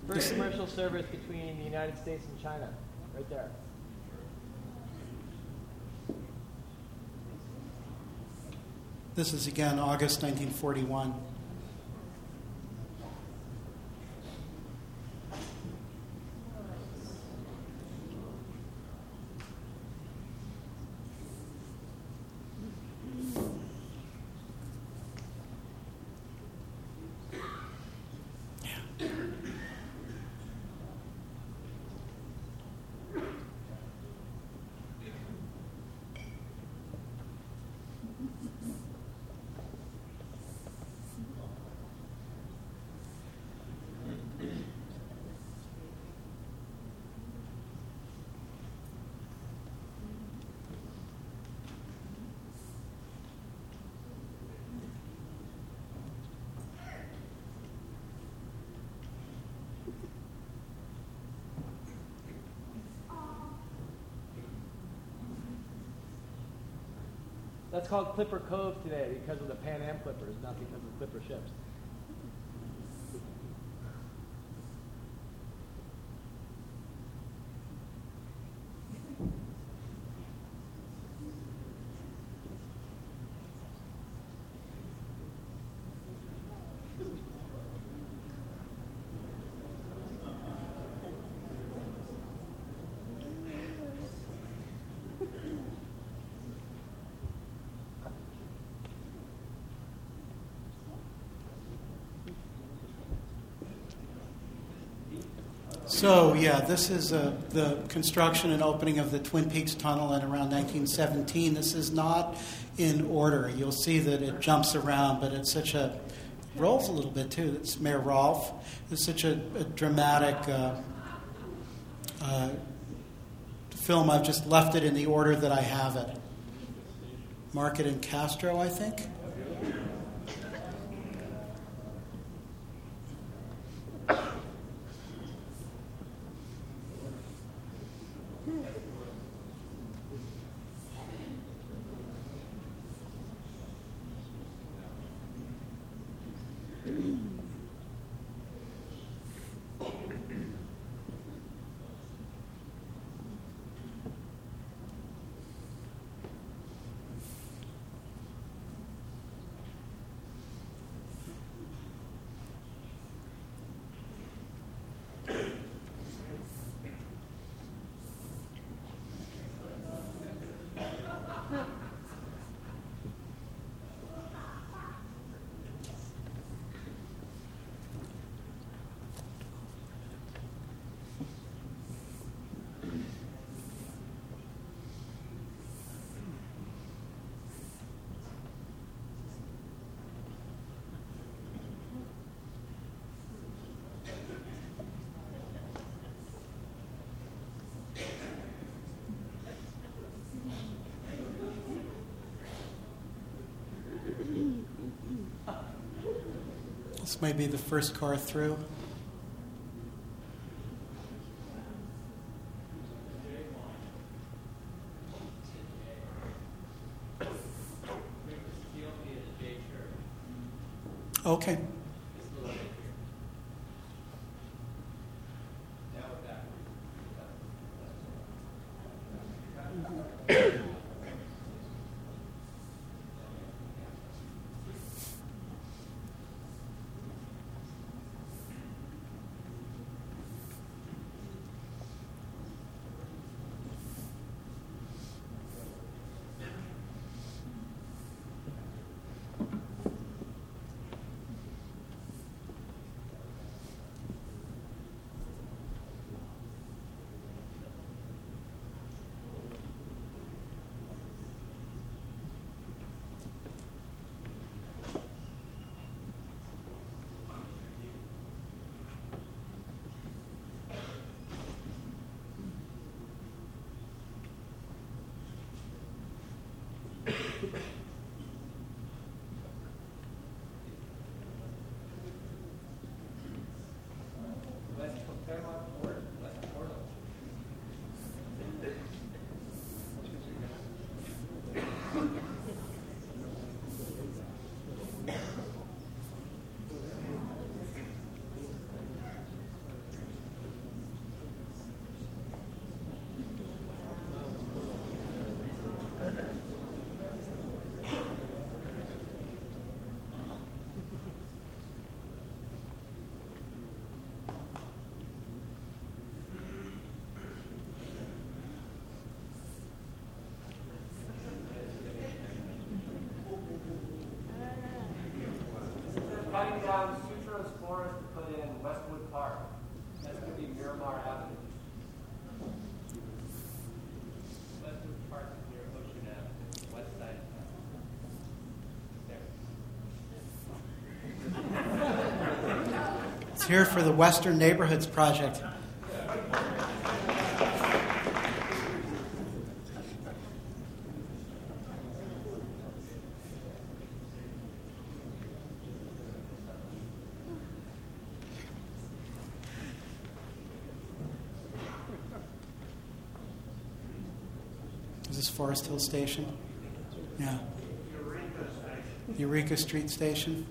First service between the United States and China, right there. This is again August 1941. Called Clipper Cove today because of the Pan Am Clippers, not because of Clipper ships. So, yeah, this is uh, the construction and opening of the Twin Peaks Tunnel in around 1917. This is not in order. You'll see that it jumps around, but it's such a rolls a little bit too. It's Mayor Rolph. It's such a, a dramatic uh, uh, film. I've just left it in the order that I have it. Market and Castro, I think. This may be the first car through. Okay. Um, down Sutros Forest to put in Westwood Park. That's going to be Miramar Avenue. Westwood Park is near Ocean Avenue, west side. There. It's here for the Western Neighborhoods Project. Is this Forest Hill Station? Yeah. Eureka Street Station.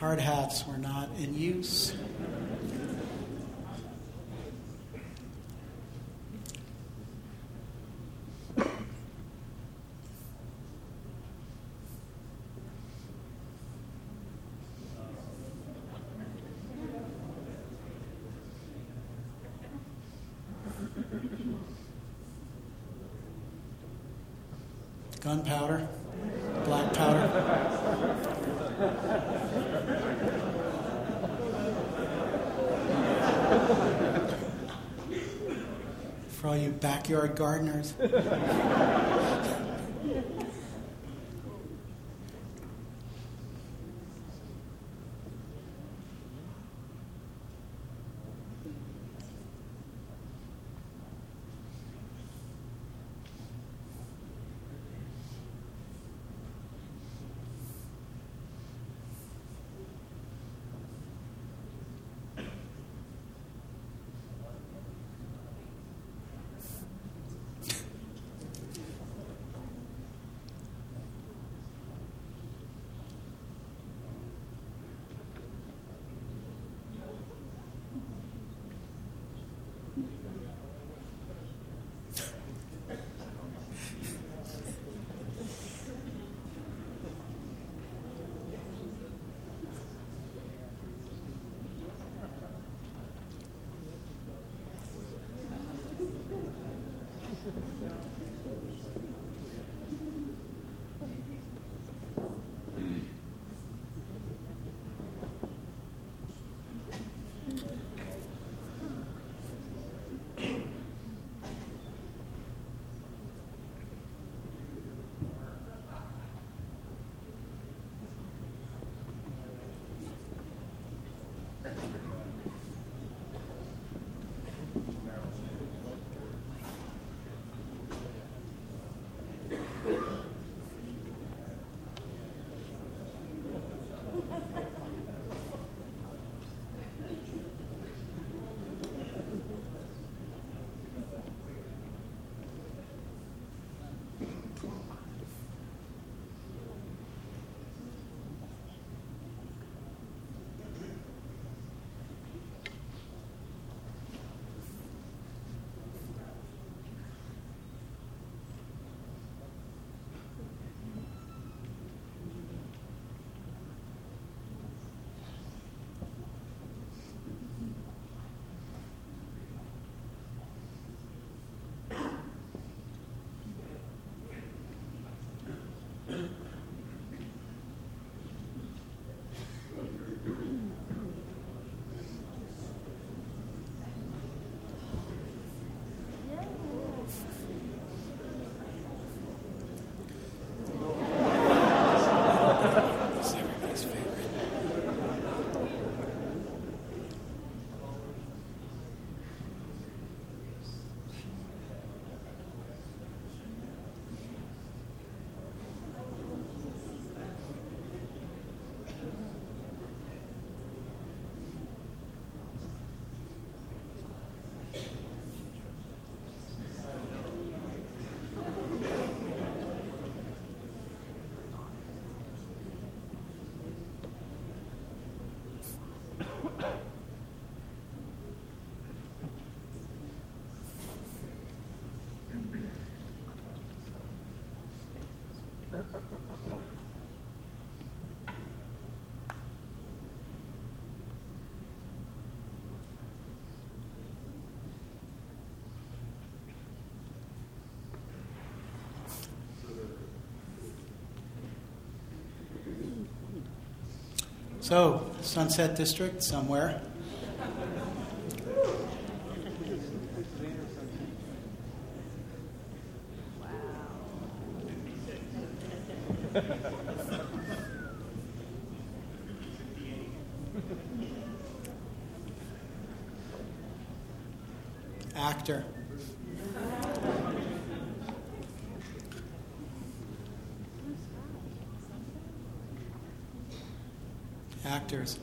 Hard hats were not in use. Gunpowder, black powder. For all you backyard gardeners. So, Sunset District, somewhere. Actors.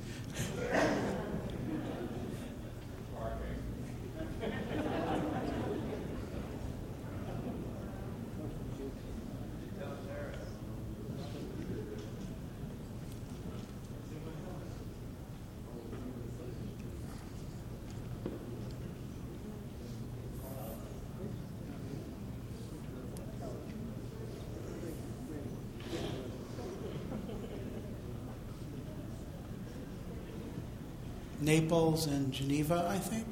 Naples and Geneva, I think.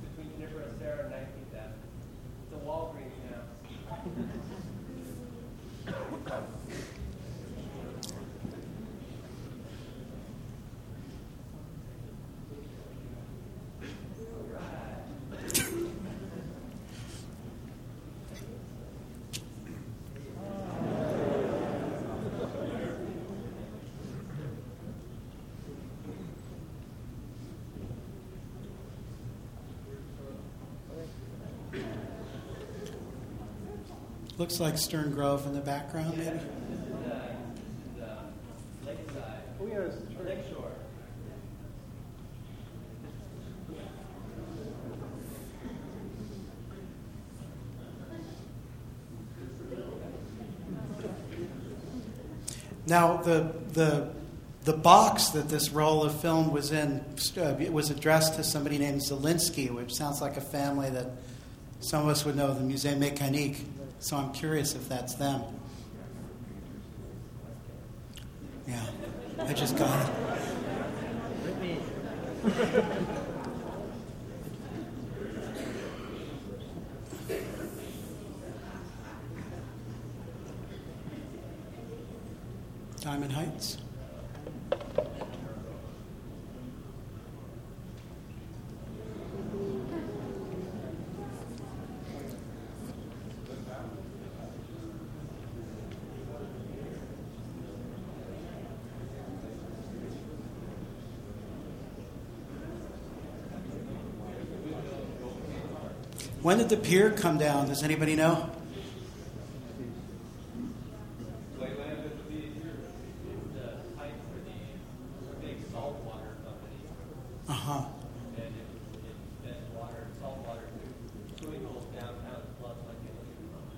Between Junipero Serra, 19th Avenue. It's a Walgreens now. Looks like Stern Grove in the background, maybe. Now, the, the, the box that this roll of film was in uh, was addressed to somebody named Zelinsky, which sounds like a family that some of us would know, the Musée Mécanique. So I'm curious if that's them. Yeah, I just got it. Diamond Heights. When did the pier come down? Does anybody know? The pipe for the big saltwater company. Uh huh. And it, it fed water, salt water to swimming pools downtown, plus like the Olympic Park.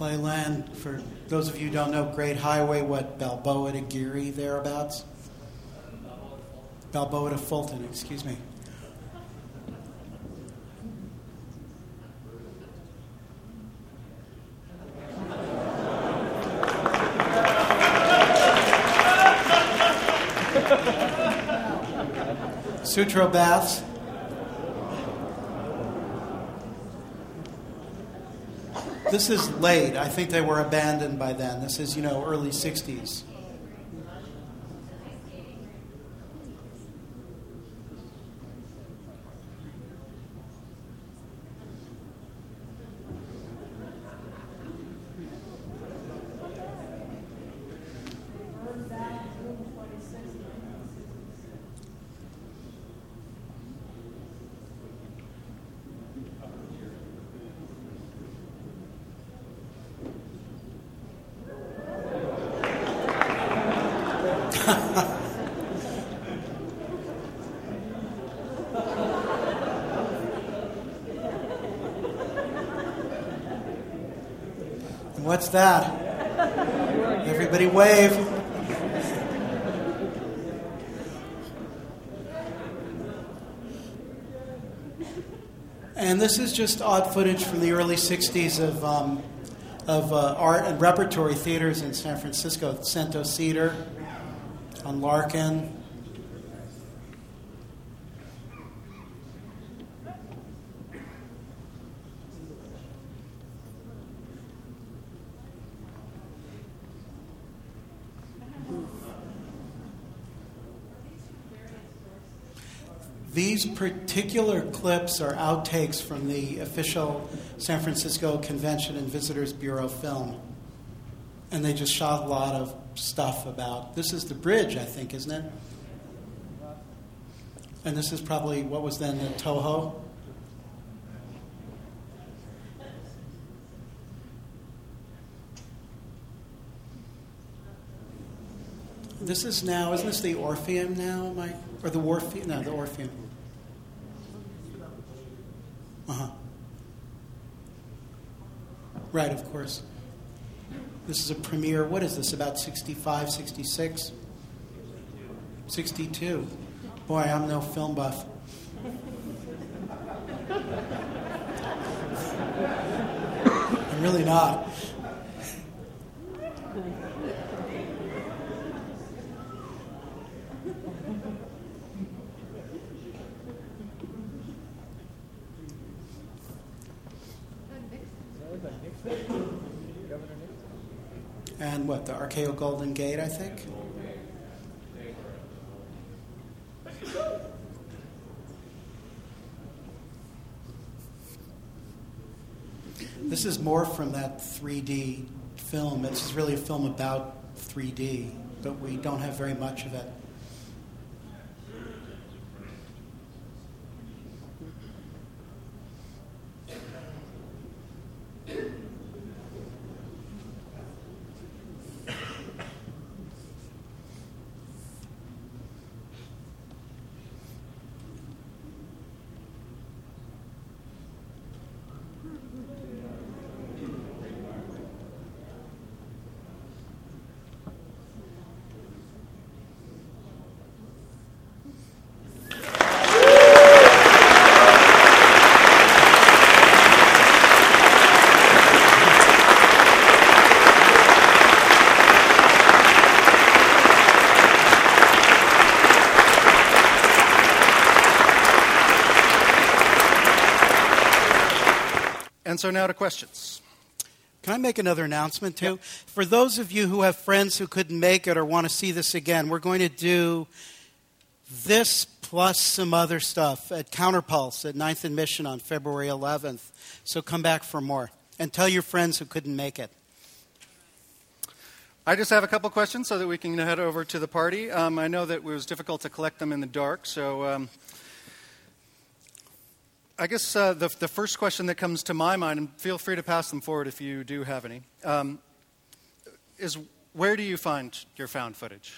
Playland, for those of you who don't know, Great Highway, what, Balboa to Geary, thereabouts? Balboa to Fulton, excuse me. Sutro baths. This is late. I think they were abandoned by then. This is, you know, early 60s. What's that? Everybody wave. And this is just odd footage from the early 60s of, um, of uh, art and repertory theaters in San Francisco. Cento Cedar on Larkin. These particular clips are outtakes from the official San Francisco Convention and Visitors Bureau film. And they just shot a lot of stuff about this is the bridge, I think, isn't it? And this is probably what was then the Toho. This is now, isn't this the Orpheum now, Mike? Or the Orpheum? No, the Orpheum. Uh huh. Right, of course. This is a premiere. What is this, about 65, 66? 62. Boy, I'm no film buff. (laughs) I'm really not. And what, the RKO Golden Gate, I think? This is more from that 3D film. It's really a film about 3D, but we don't have very much of it. And so now to questions. Can I make another announcement too? For those of you who have friends who couldn't make it or want to see this again, we're going to do this plus some other stuff at Counterpulse at 9th and Mission on February 11th. So come back for more. And tell your friends who couldn't make it. I just have a couple questions so that we can head over to the party. Um, I know that it was difficult to collect them in the dark, so um, I guess uh, the, the first question that comes to my mind, and feel free to pass them forward if you do have any, um, is where do you find your found footage?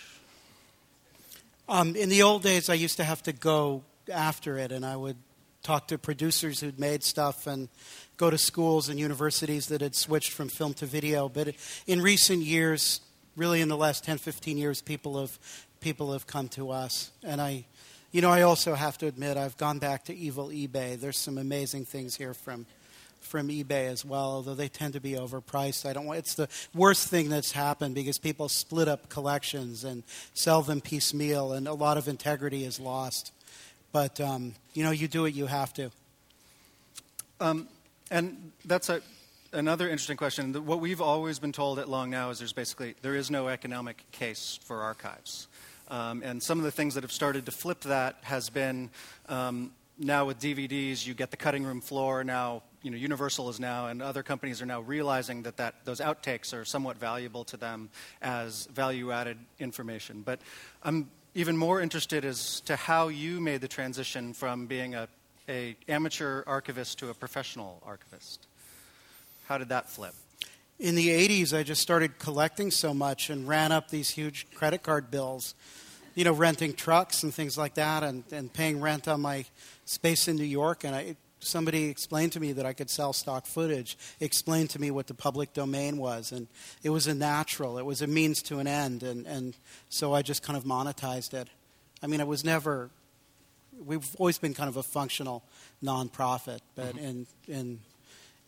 Um, in the old days, I used to have to go after it, and I would talk to producers who'd made stuff and go to schools and universities that had switched from film to video. But in recent years, really in the last 10, 15 years, people have, people have come to us. And I, you know, I also have to admit, I've gone back to evil eBay. There's some amazing things here from, from eBay as well, although they tend to be overpriced. I don't want, it's the worst thing that's happened because people split up collections and sell them piecemeal, and a lot of integrity is lost. But, um, you know, you do what you have to. Um, and that's a, another interesting question. What we've always been told at Long Now is there's basically there is no economic case for archives. Um, and some of the things that have started to flip that has been um, now with DVDs, you get the cutting room floor. Now, you know, Universal is now, and other companies are now realizing that, that those outtakes are somewhat valuable to them as value-added information. But I'm even more interested as to how you made the transition from being a, a amateur archivist to a professional archivist. How did that flip? in the 80s, I just started collecting so much and ran up these huge credit card bills, you know, renting trucks and things like that and, and paying rent on my space in New York. And I, somebody explained to me that I could sell stock footage, explained to me what the public domain was. And it was a natural, it was a means to an end. And, and so I just kind of monetized it. I mean, it was never, we've always been kind of a functional nonprofit, but mm-hmm. in, in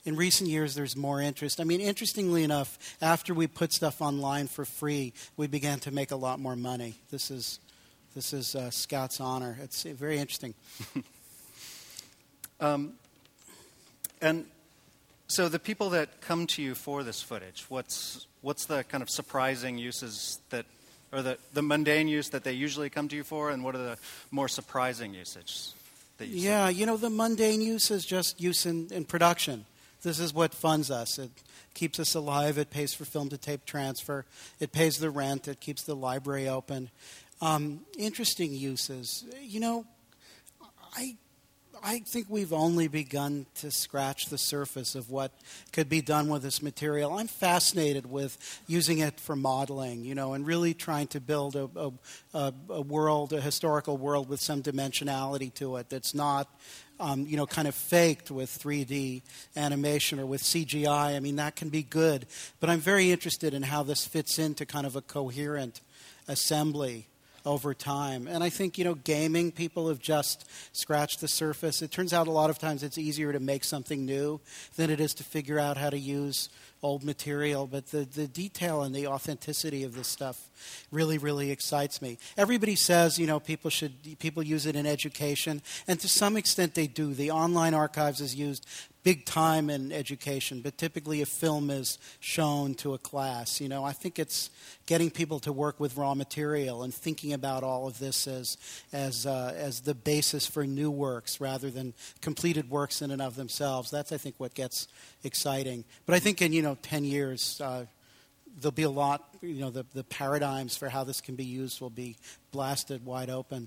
in recent years, there's more interest. I mean, interestingly enough, after we put stuff online for free, we began to make a lot more money. This is, this is uh, Scout's honor. It's very interesting. (laughs) Um, and so the people that come to you for this footage, what's what's the kind of surprising uses that, or the, the mundane use that they usually come to you for, and what are the more surprising usage that you Yeah, you know, the mundane use is just use in, in production. This is what funds us. It keeps us alive. It pays for film to tape transfer. It pays the rent. It keeps the library open. Um, interesting uses. You know, I I think we've only begun to scratch the surface of what could be done with this material. I'm fascinated with using it for modeling, you know, and really trying to build a, a, a world, a historical world with some dimensionality to it that's not, um, you know, kind of faked with 3D animation or with CGI. I mean, that can be good. But I'm very interested in how this fits into kind of a coherent assembly over time. And I think, you know, gaming, people have just scratched the surface. It turns out a lot of times it's easier to make something new than it is to figure out how to use old material, but the, the detail and the authenticity of this stuff really, really excites me. Everybody says, you know, people should people use it in education, and to some extent they do. The online archives is used big time in education, but typically a film is shown to a class. You know, I think it's getting people to work with raw material and thinking about all of this as as uh, as the basis for new works rather than completed works in and of themselves. That's I think what gets exciting. But I think in you know ten years. Uh, there'll be a lot, you know, the, the paradigms for how this can be used will be blasted wide open.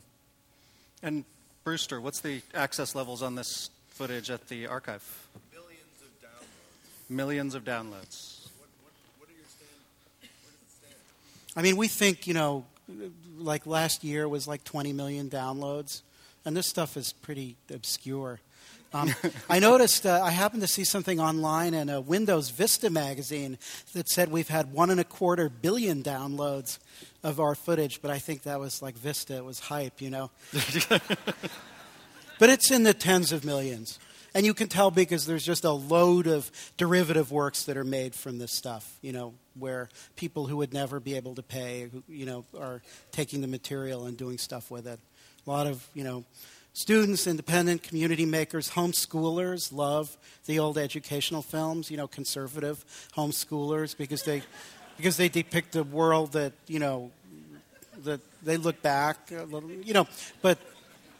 And Brewster, what's the access levels on this footage at the archive? Millions of downloads. Millions of downloads. What, what, what are your stand? Where does it stand? I mean, we think, you know, like last year was like 20 million downloads, and this stuff is pretty obscure. Um, (laughs) I noticed, uh, I happened to see something online in a Windows Vista magazine that said we've had one and a quarter billion downloads of our footage, but I think that was like Vista, it was hype, you know. (laughs) but it's in the tens of millions. And you can tell because there's just a load of derivative works that are made from this stuff, you know, where people who would never be able to pay, you know, are taking the material and doing stuff with it. A lot of, you know, students, independent community makers, homeschoolers love the old educational films, you know, conservative homeschoolers because they because they depict a world that, you know, that they look back a little, you know, but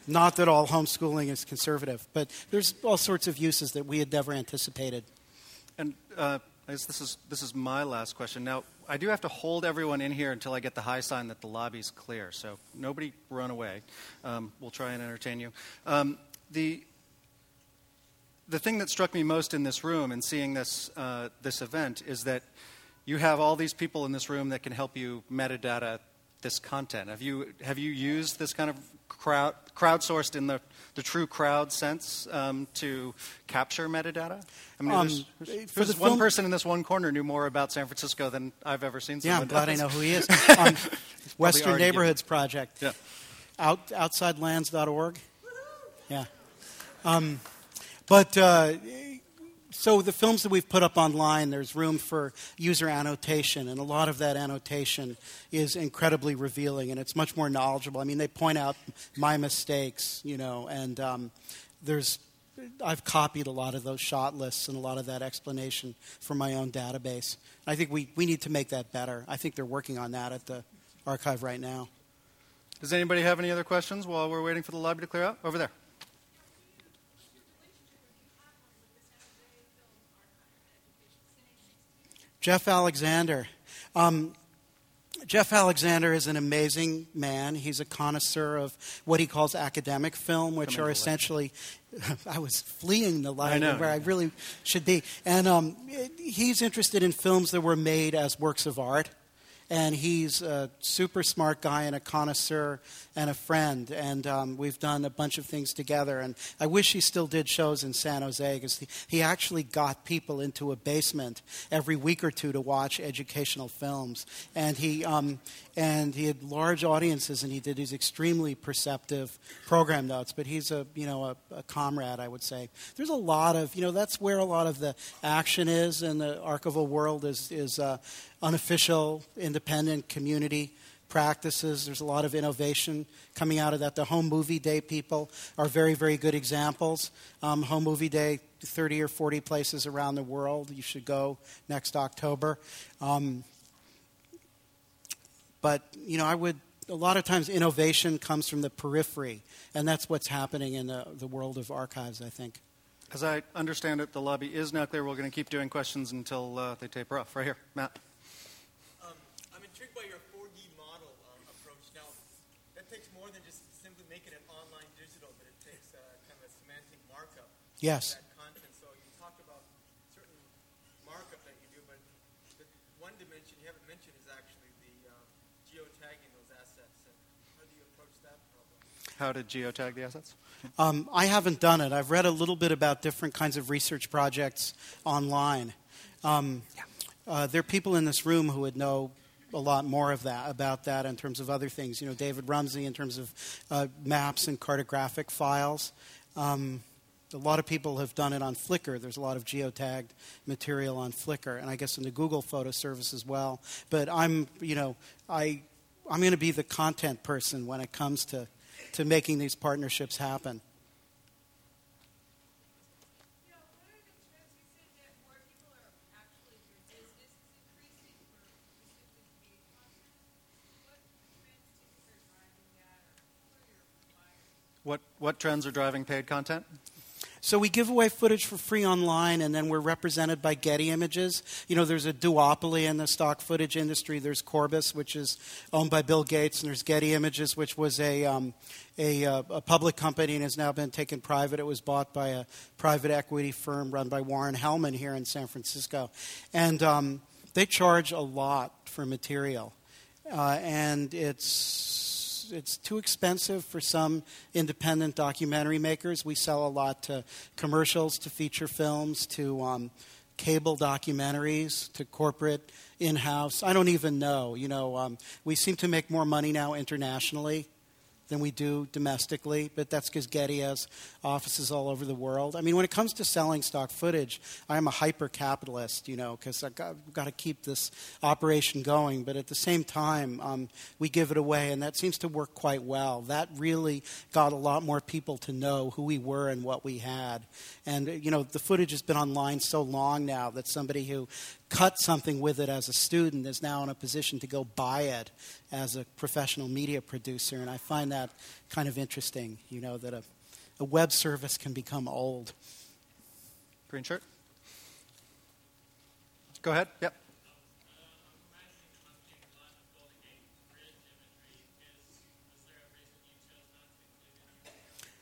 not that all homeschooling is conservative, but there's all sorts of uses that we had never anticipated. And uh, I guess this is this is my last question. Now, I do have to hold everyone in here until I get the high sign that the lobby's clear. So nobody run away. Um, we'll try and entertain you. Um, the the thing that struck me most in this room and seeing this uh, this event is that you have all these people in this room that can help you metadata this content. Have you have you used this kind of crowd crowdsourced in the, the true crowd sense um, to capture metadata? I mean, Um, there's, there's, the there's one film- person in this one corner knew more about San Francisco than I've ever seen. Yeah, I'm glad I know who he is. (laughs) Um, Western Neighborhoods Project. Yeah. Out, outsidelands.org. Yeah. Um, but uh, so the films that we've put up online, there's room for user annotation, and a lot of that annotation is incredibly revealing, and it's much more knowledgeable. I mean, they point out my mistakes, you know, and um, there's I've copied a lot of those shot lists and a lot of that explanation from my own database. I think we, we need to make that better. I think they're working on that at the archive right now. Does anybody have any other questions while we're waiting for the lobby to clear out? Over there. Geoff Alexander. Um, Geoff Alexander is an amazing man. He's a connoisseur of what he calls academic film, which Coming are essentially. (laughs) I was fleeing the line know. where I really should be. And um, he's interested in films that were made as works of art. And he's a super smart guy and a connoisseur and a friend. And um, we've done a bunch of things together. And I wish he still did shows in San Jose because he, he actually got people into a basement every week or two to watch educational films. And he, um, and he had large audiences and he did these extremely perceptive program notes. But he's a, you know, a, a comrade, I would say. There's a lot of, you know, that's where a lot of the action is in the archival world is, is uh, unofficial, independent community practices. There's a lot of innovation coming out of that. The Home Movie Day people are very, very good examples. Um, Home Movie Day, 30 or 40 places around the world. You should go next October. Um, but, you know, I would, a lot of times innovation comes from the periphery, and that's what's happening in the, the world of archives, I think. As I understand it, the lobby is now clear. We're going to keep doing questions until uh, they taper off. Right here, Matt. Um, I'm intrigued by your 4D model um, approach. Now, that takes more than just simply making it online digital, but it takes uh, kind of a semantic markup Yes. of that content. So you talk about certain markup that you do, but the one dimension you haven't mentioned is actually the um, geotagging those assets. And how do you approach that problem? How to geotag the assets? Um, I haven't done it. I've read a little bit about different kinds of research projects online. Um, uh, there are people in this room who would know a lot more of that about that in terms of other things. You know, David Rumsey in terms of uh, maps and cartographic files. Um, a lot of people have done it on Flickr. There's a lot of geotagged material on Flickr, and I guess in the Google Photo Service as well. But I'm, you know, I, I'm going to be the content person when it comes to, to making these partnerships happen. What, what trends are driving paid content? So we give away footage for free online, and then we're represented by Getty Images. You know, there's a duopoly in the stock footage industry. There's Corbis, which is owned by Bill Gates, and there's Getty Images, which was a um, a, uh, a public company and has now been taken private. It was bought by a private equity firm run by Warren Hellman here in San Francisco, and um, they charge a lot for material, uh, and it's it's too expensive for some independent documentary makers. We sell a lot to commercials, to feature films, to um, cable documentaries, to corporate in-house. I don't even know. You know, um, we seem to make more money now internationally than we do domestically, but that's because Getty has offices all over the world. I mean, when it comes to selling stock footage, I am a hyper capitalist, you know, because I've got, got to keep this operation going. But at the same time, um, we give it away, and that seems to work quite well. That really got a lot more people to know who we were and what we had. And, uh, you know, the footage has been online so long now that somebody who cut something with it as a student is now in a position to go buy it as a professional media producer. And I find that kind of interesting, you know, that a, a web service can become old. Green shirt? Go ahead. Yep.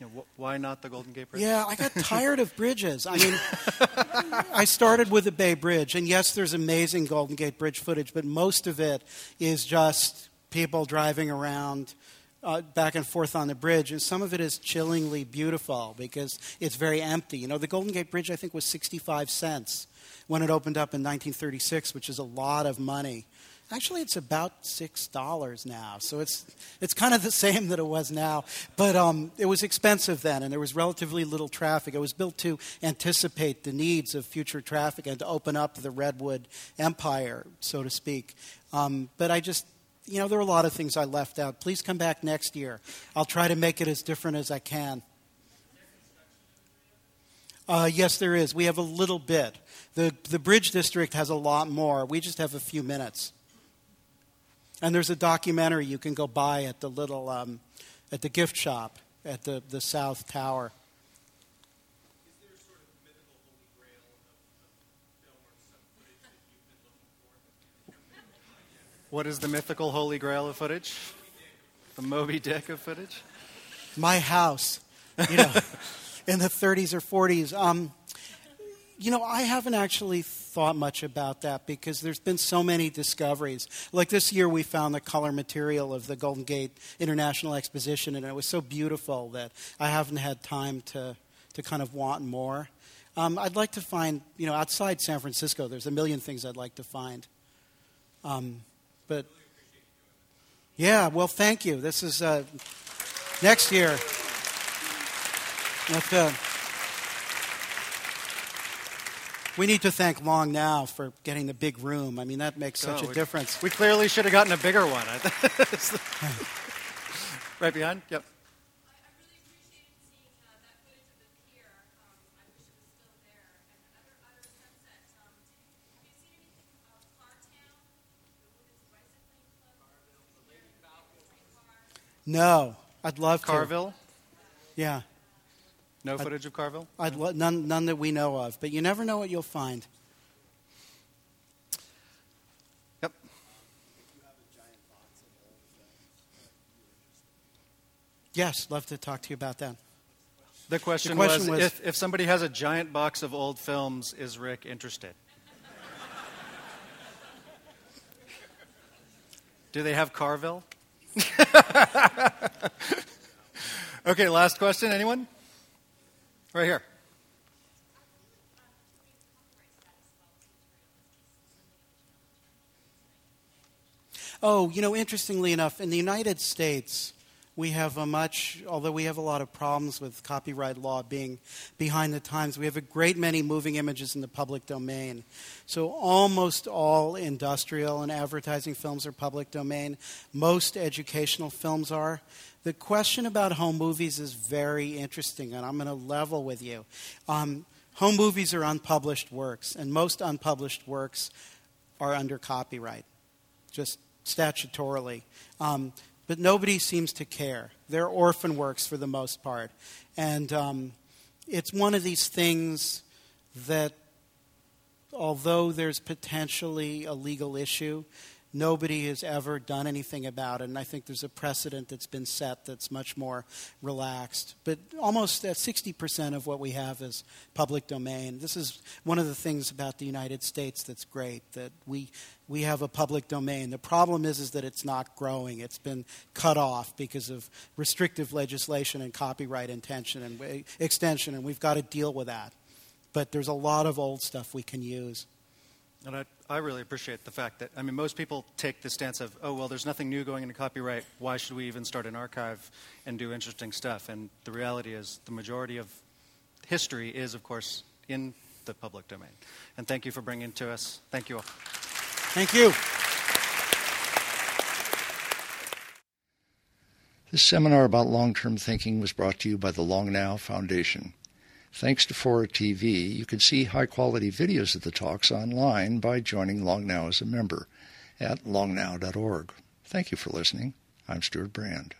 Yeah, wh- why not the Golden Gate Bridge? Yeah, I got tired of bridges. I mean, (laughs) I started with the Bay Bridge, and yes, there's amazing Golden Gate Bridge footage, but most of it is just people driving around uh, back and forth on the bridge, and some of it is chillingly beautiful because it's very empty. You know, the Golden Gate Bridge, I think, was 65 cents when it opened up in 1936, which is a lot of money. Actually, it's about six dollars now, so it's it's kind of the (laughs) same that it was now. But um, it was expensive then, and there was relatively little traffic. It was built to anticipate the needs of future traffic and to open up the Redwood Empire, so to speak. Um, but I just, you know, there are a lot of things I left out. Please come back next year. I'll try to make it as different as I can. Uh, yes, there is. We have a little bit. The, the Bridge District has a lot more. We just have a few minutes. And there's a documentary you can go buy at the little, um, at the gift shop at the, the South Tower. Sort of mythical holy grail of, of film or some footage that you've been looking for? What is the mythical holy grail of footage? The Moby Dick of footage? My house, you know, (laughs) in the 30s or 40s. Um, you know, I haven't actually thought much about that because there's been so many discoveries. Like this year, we found the color material of the Golden Gate International Exposition, and it was so beautiful that I haven't had time to, to kind of want more. Um, I'd like to find, you know, outside San Francisco, there's a million things I'd like to find. Um, but, yeah, well, thank you. This is uh, next year. Let's, uh, we need to thank Long Now for getting the big room. I mean, that makes such Oh, a we- difference. We clearly should have gotten a bigger one. (laughs) Right behind? Yep. I, I really appreciated seeing uh, that footage of the pier. Um, I wish it was still there. And another other sunset. Um, have you seen anything of Clartown, the women's bicycling club? No, I'd love to. Carville? Yeah, No footage of Carville? I'd lo- none, none that we know of. But you never know what you'll find. Yep. Yes, love to talk to you about that. The question, the question was, was- if, if somebody has a giant box of old films, is Rick interested? Do they have Carville? (laughs) (laughs) okay, last question. Anyone? Right here. Oh, you know, interestingly enough, in the United States, we have a much, although we have a lot of problems with copyright law being behind the times, we have a great many moving images in the public domain. So almost all industrial and advertising films are public domain. Most educational films are. The question about home movies is very interesting, and I'm going to level with you. Um, home movies are unpublished works, and most unpublished works are under copyright just statutorily. Um, but nobody seems to care. They're orphan works for the most part. And um, it's one of these things that, although there's potentially a legal issue, nobody has ever done anything about it. And I think there's a precedent that's been set that's much more relaxed. But almost uh, 60% of what we have is public domain. This is one of the things about the United States that's great, that we, we have a public domain. The problem is, is that it's not growing. It's been cut off because of restrictive legislation and copyright intention and uh, extension, and we've got to deal with that. But there's a lot of old stuff we can use. And I, I really appreciate the fact that, I mean, most people take the stance of, oh, well, there's nothing new going into copyright. Why should we even start an archive and do interesting stuff? And the reality is, the majority of history is, of course, in the public domain. And thank you for bringing it to us. Thank you all. Thank you. This seminar about long term thinking was brought to you by the Long Now Foundation. Thanks to Fora TV, you can see high quality videos of the talks online by joining Long Now as a member at longnow.org. Thank you for listening. I'm Stewart Brand.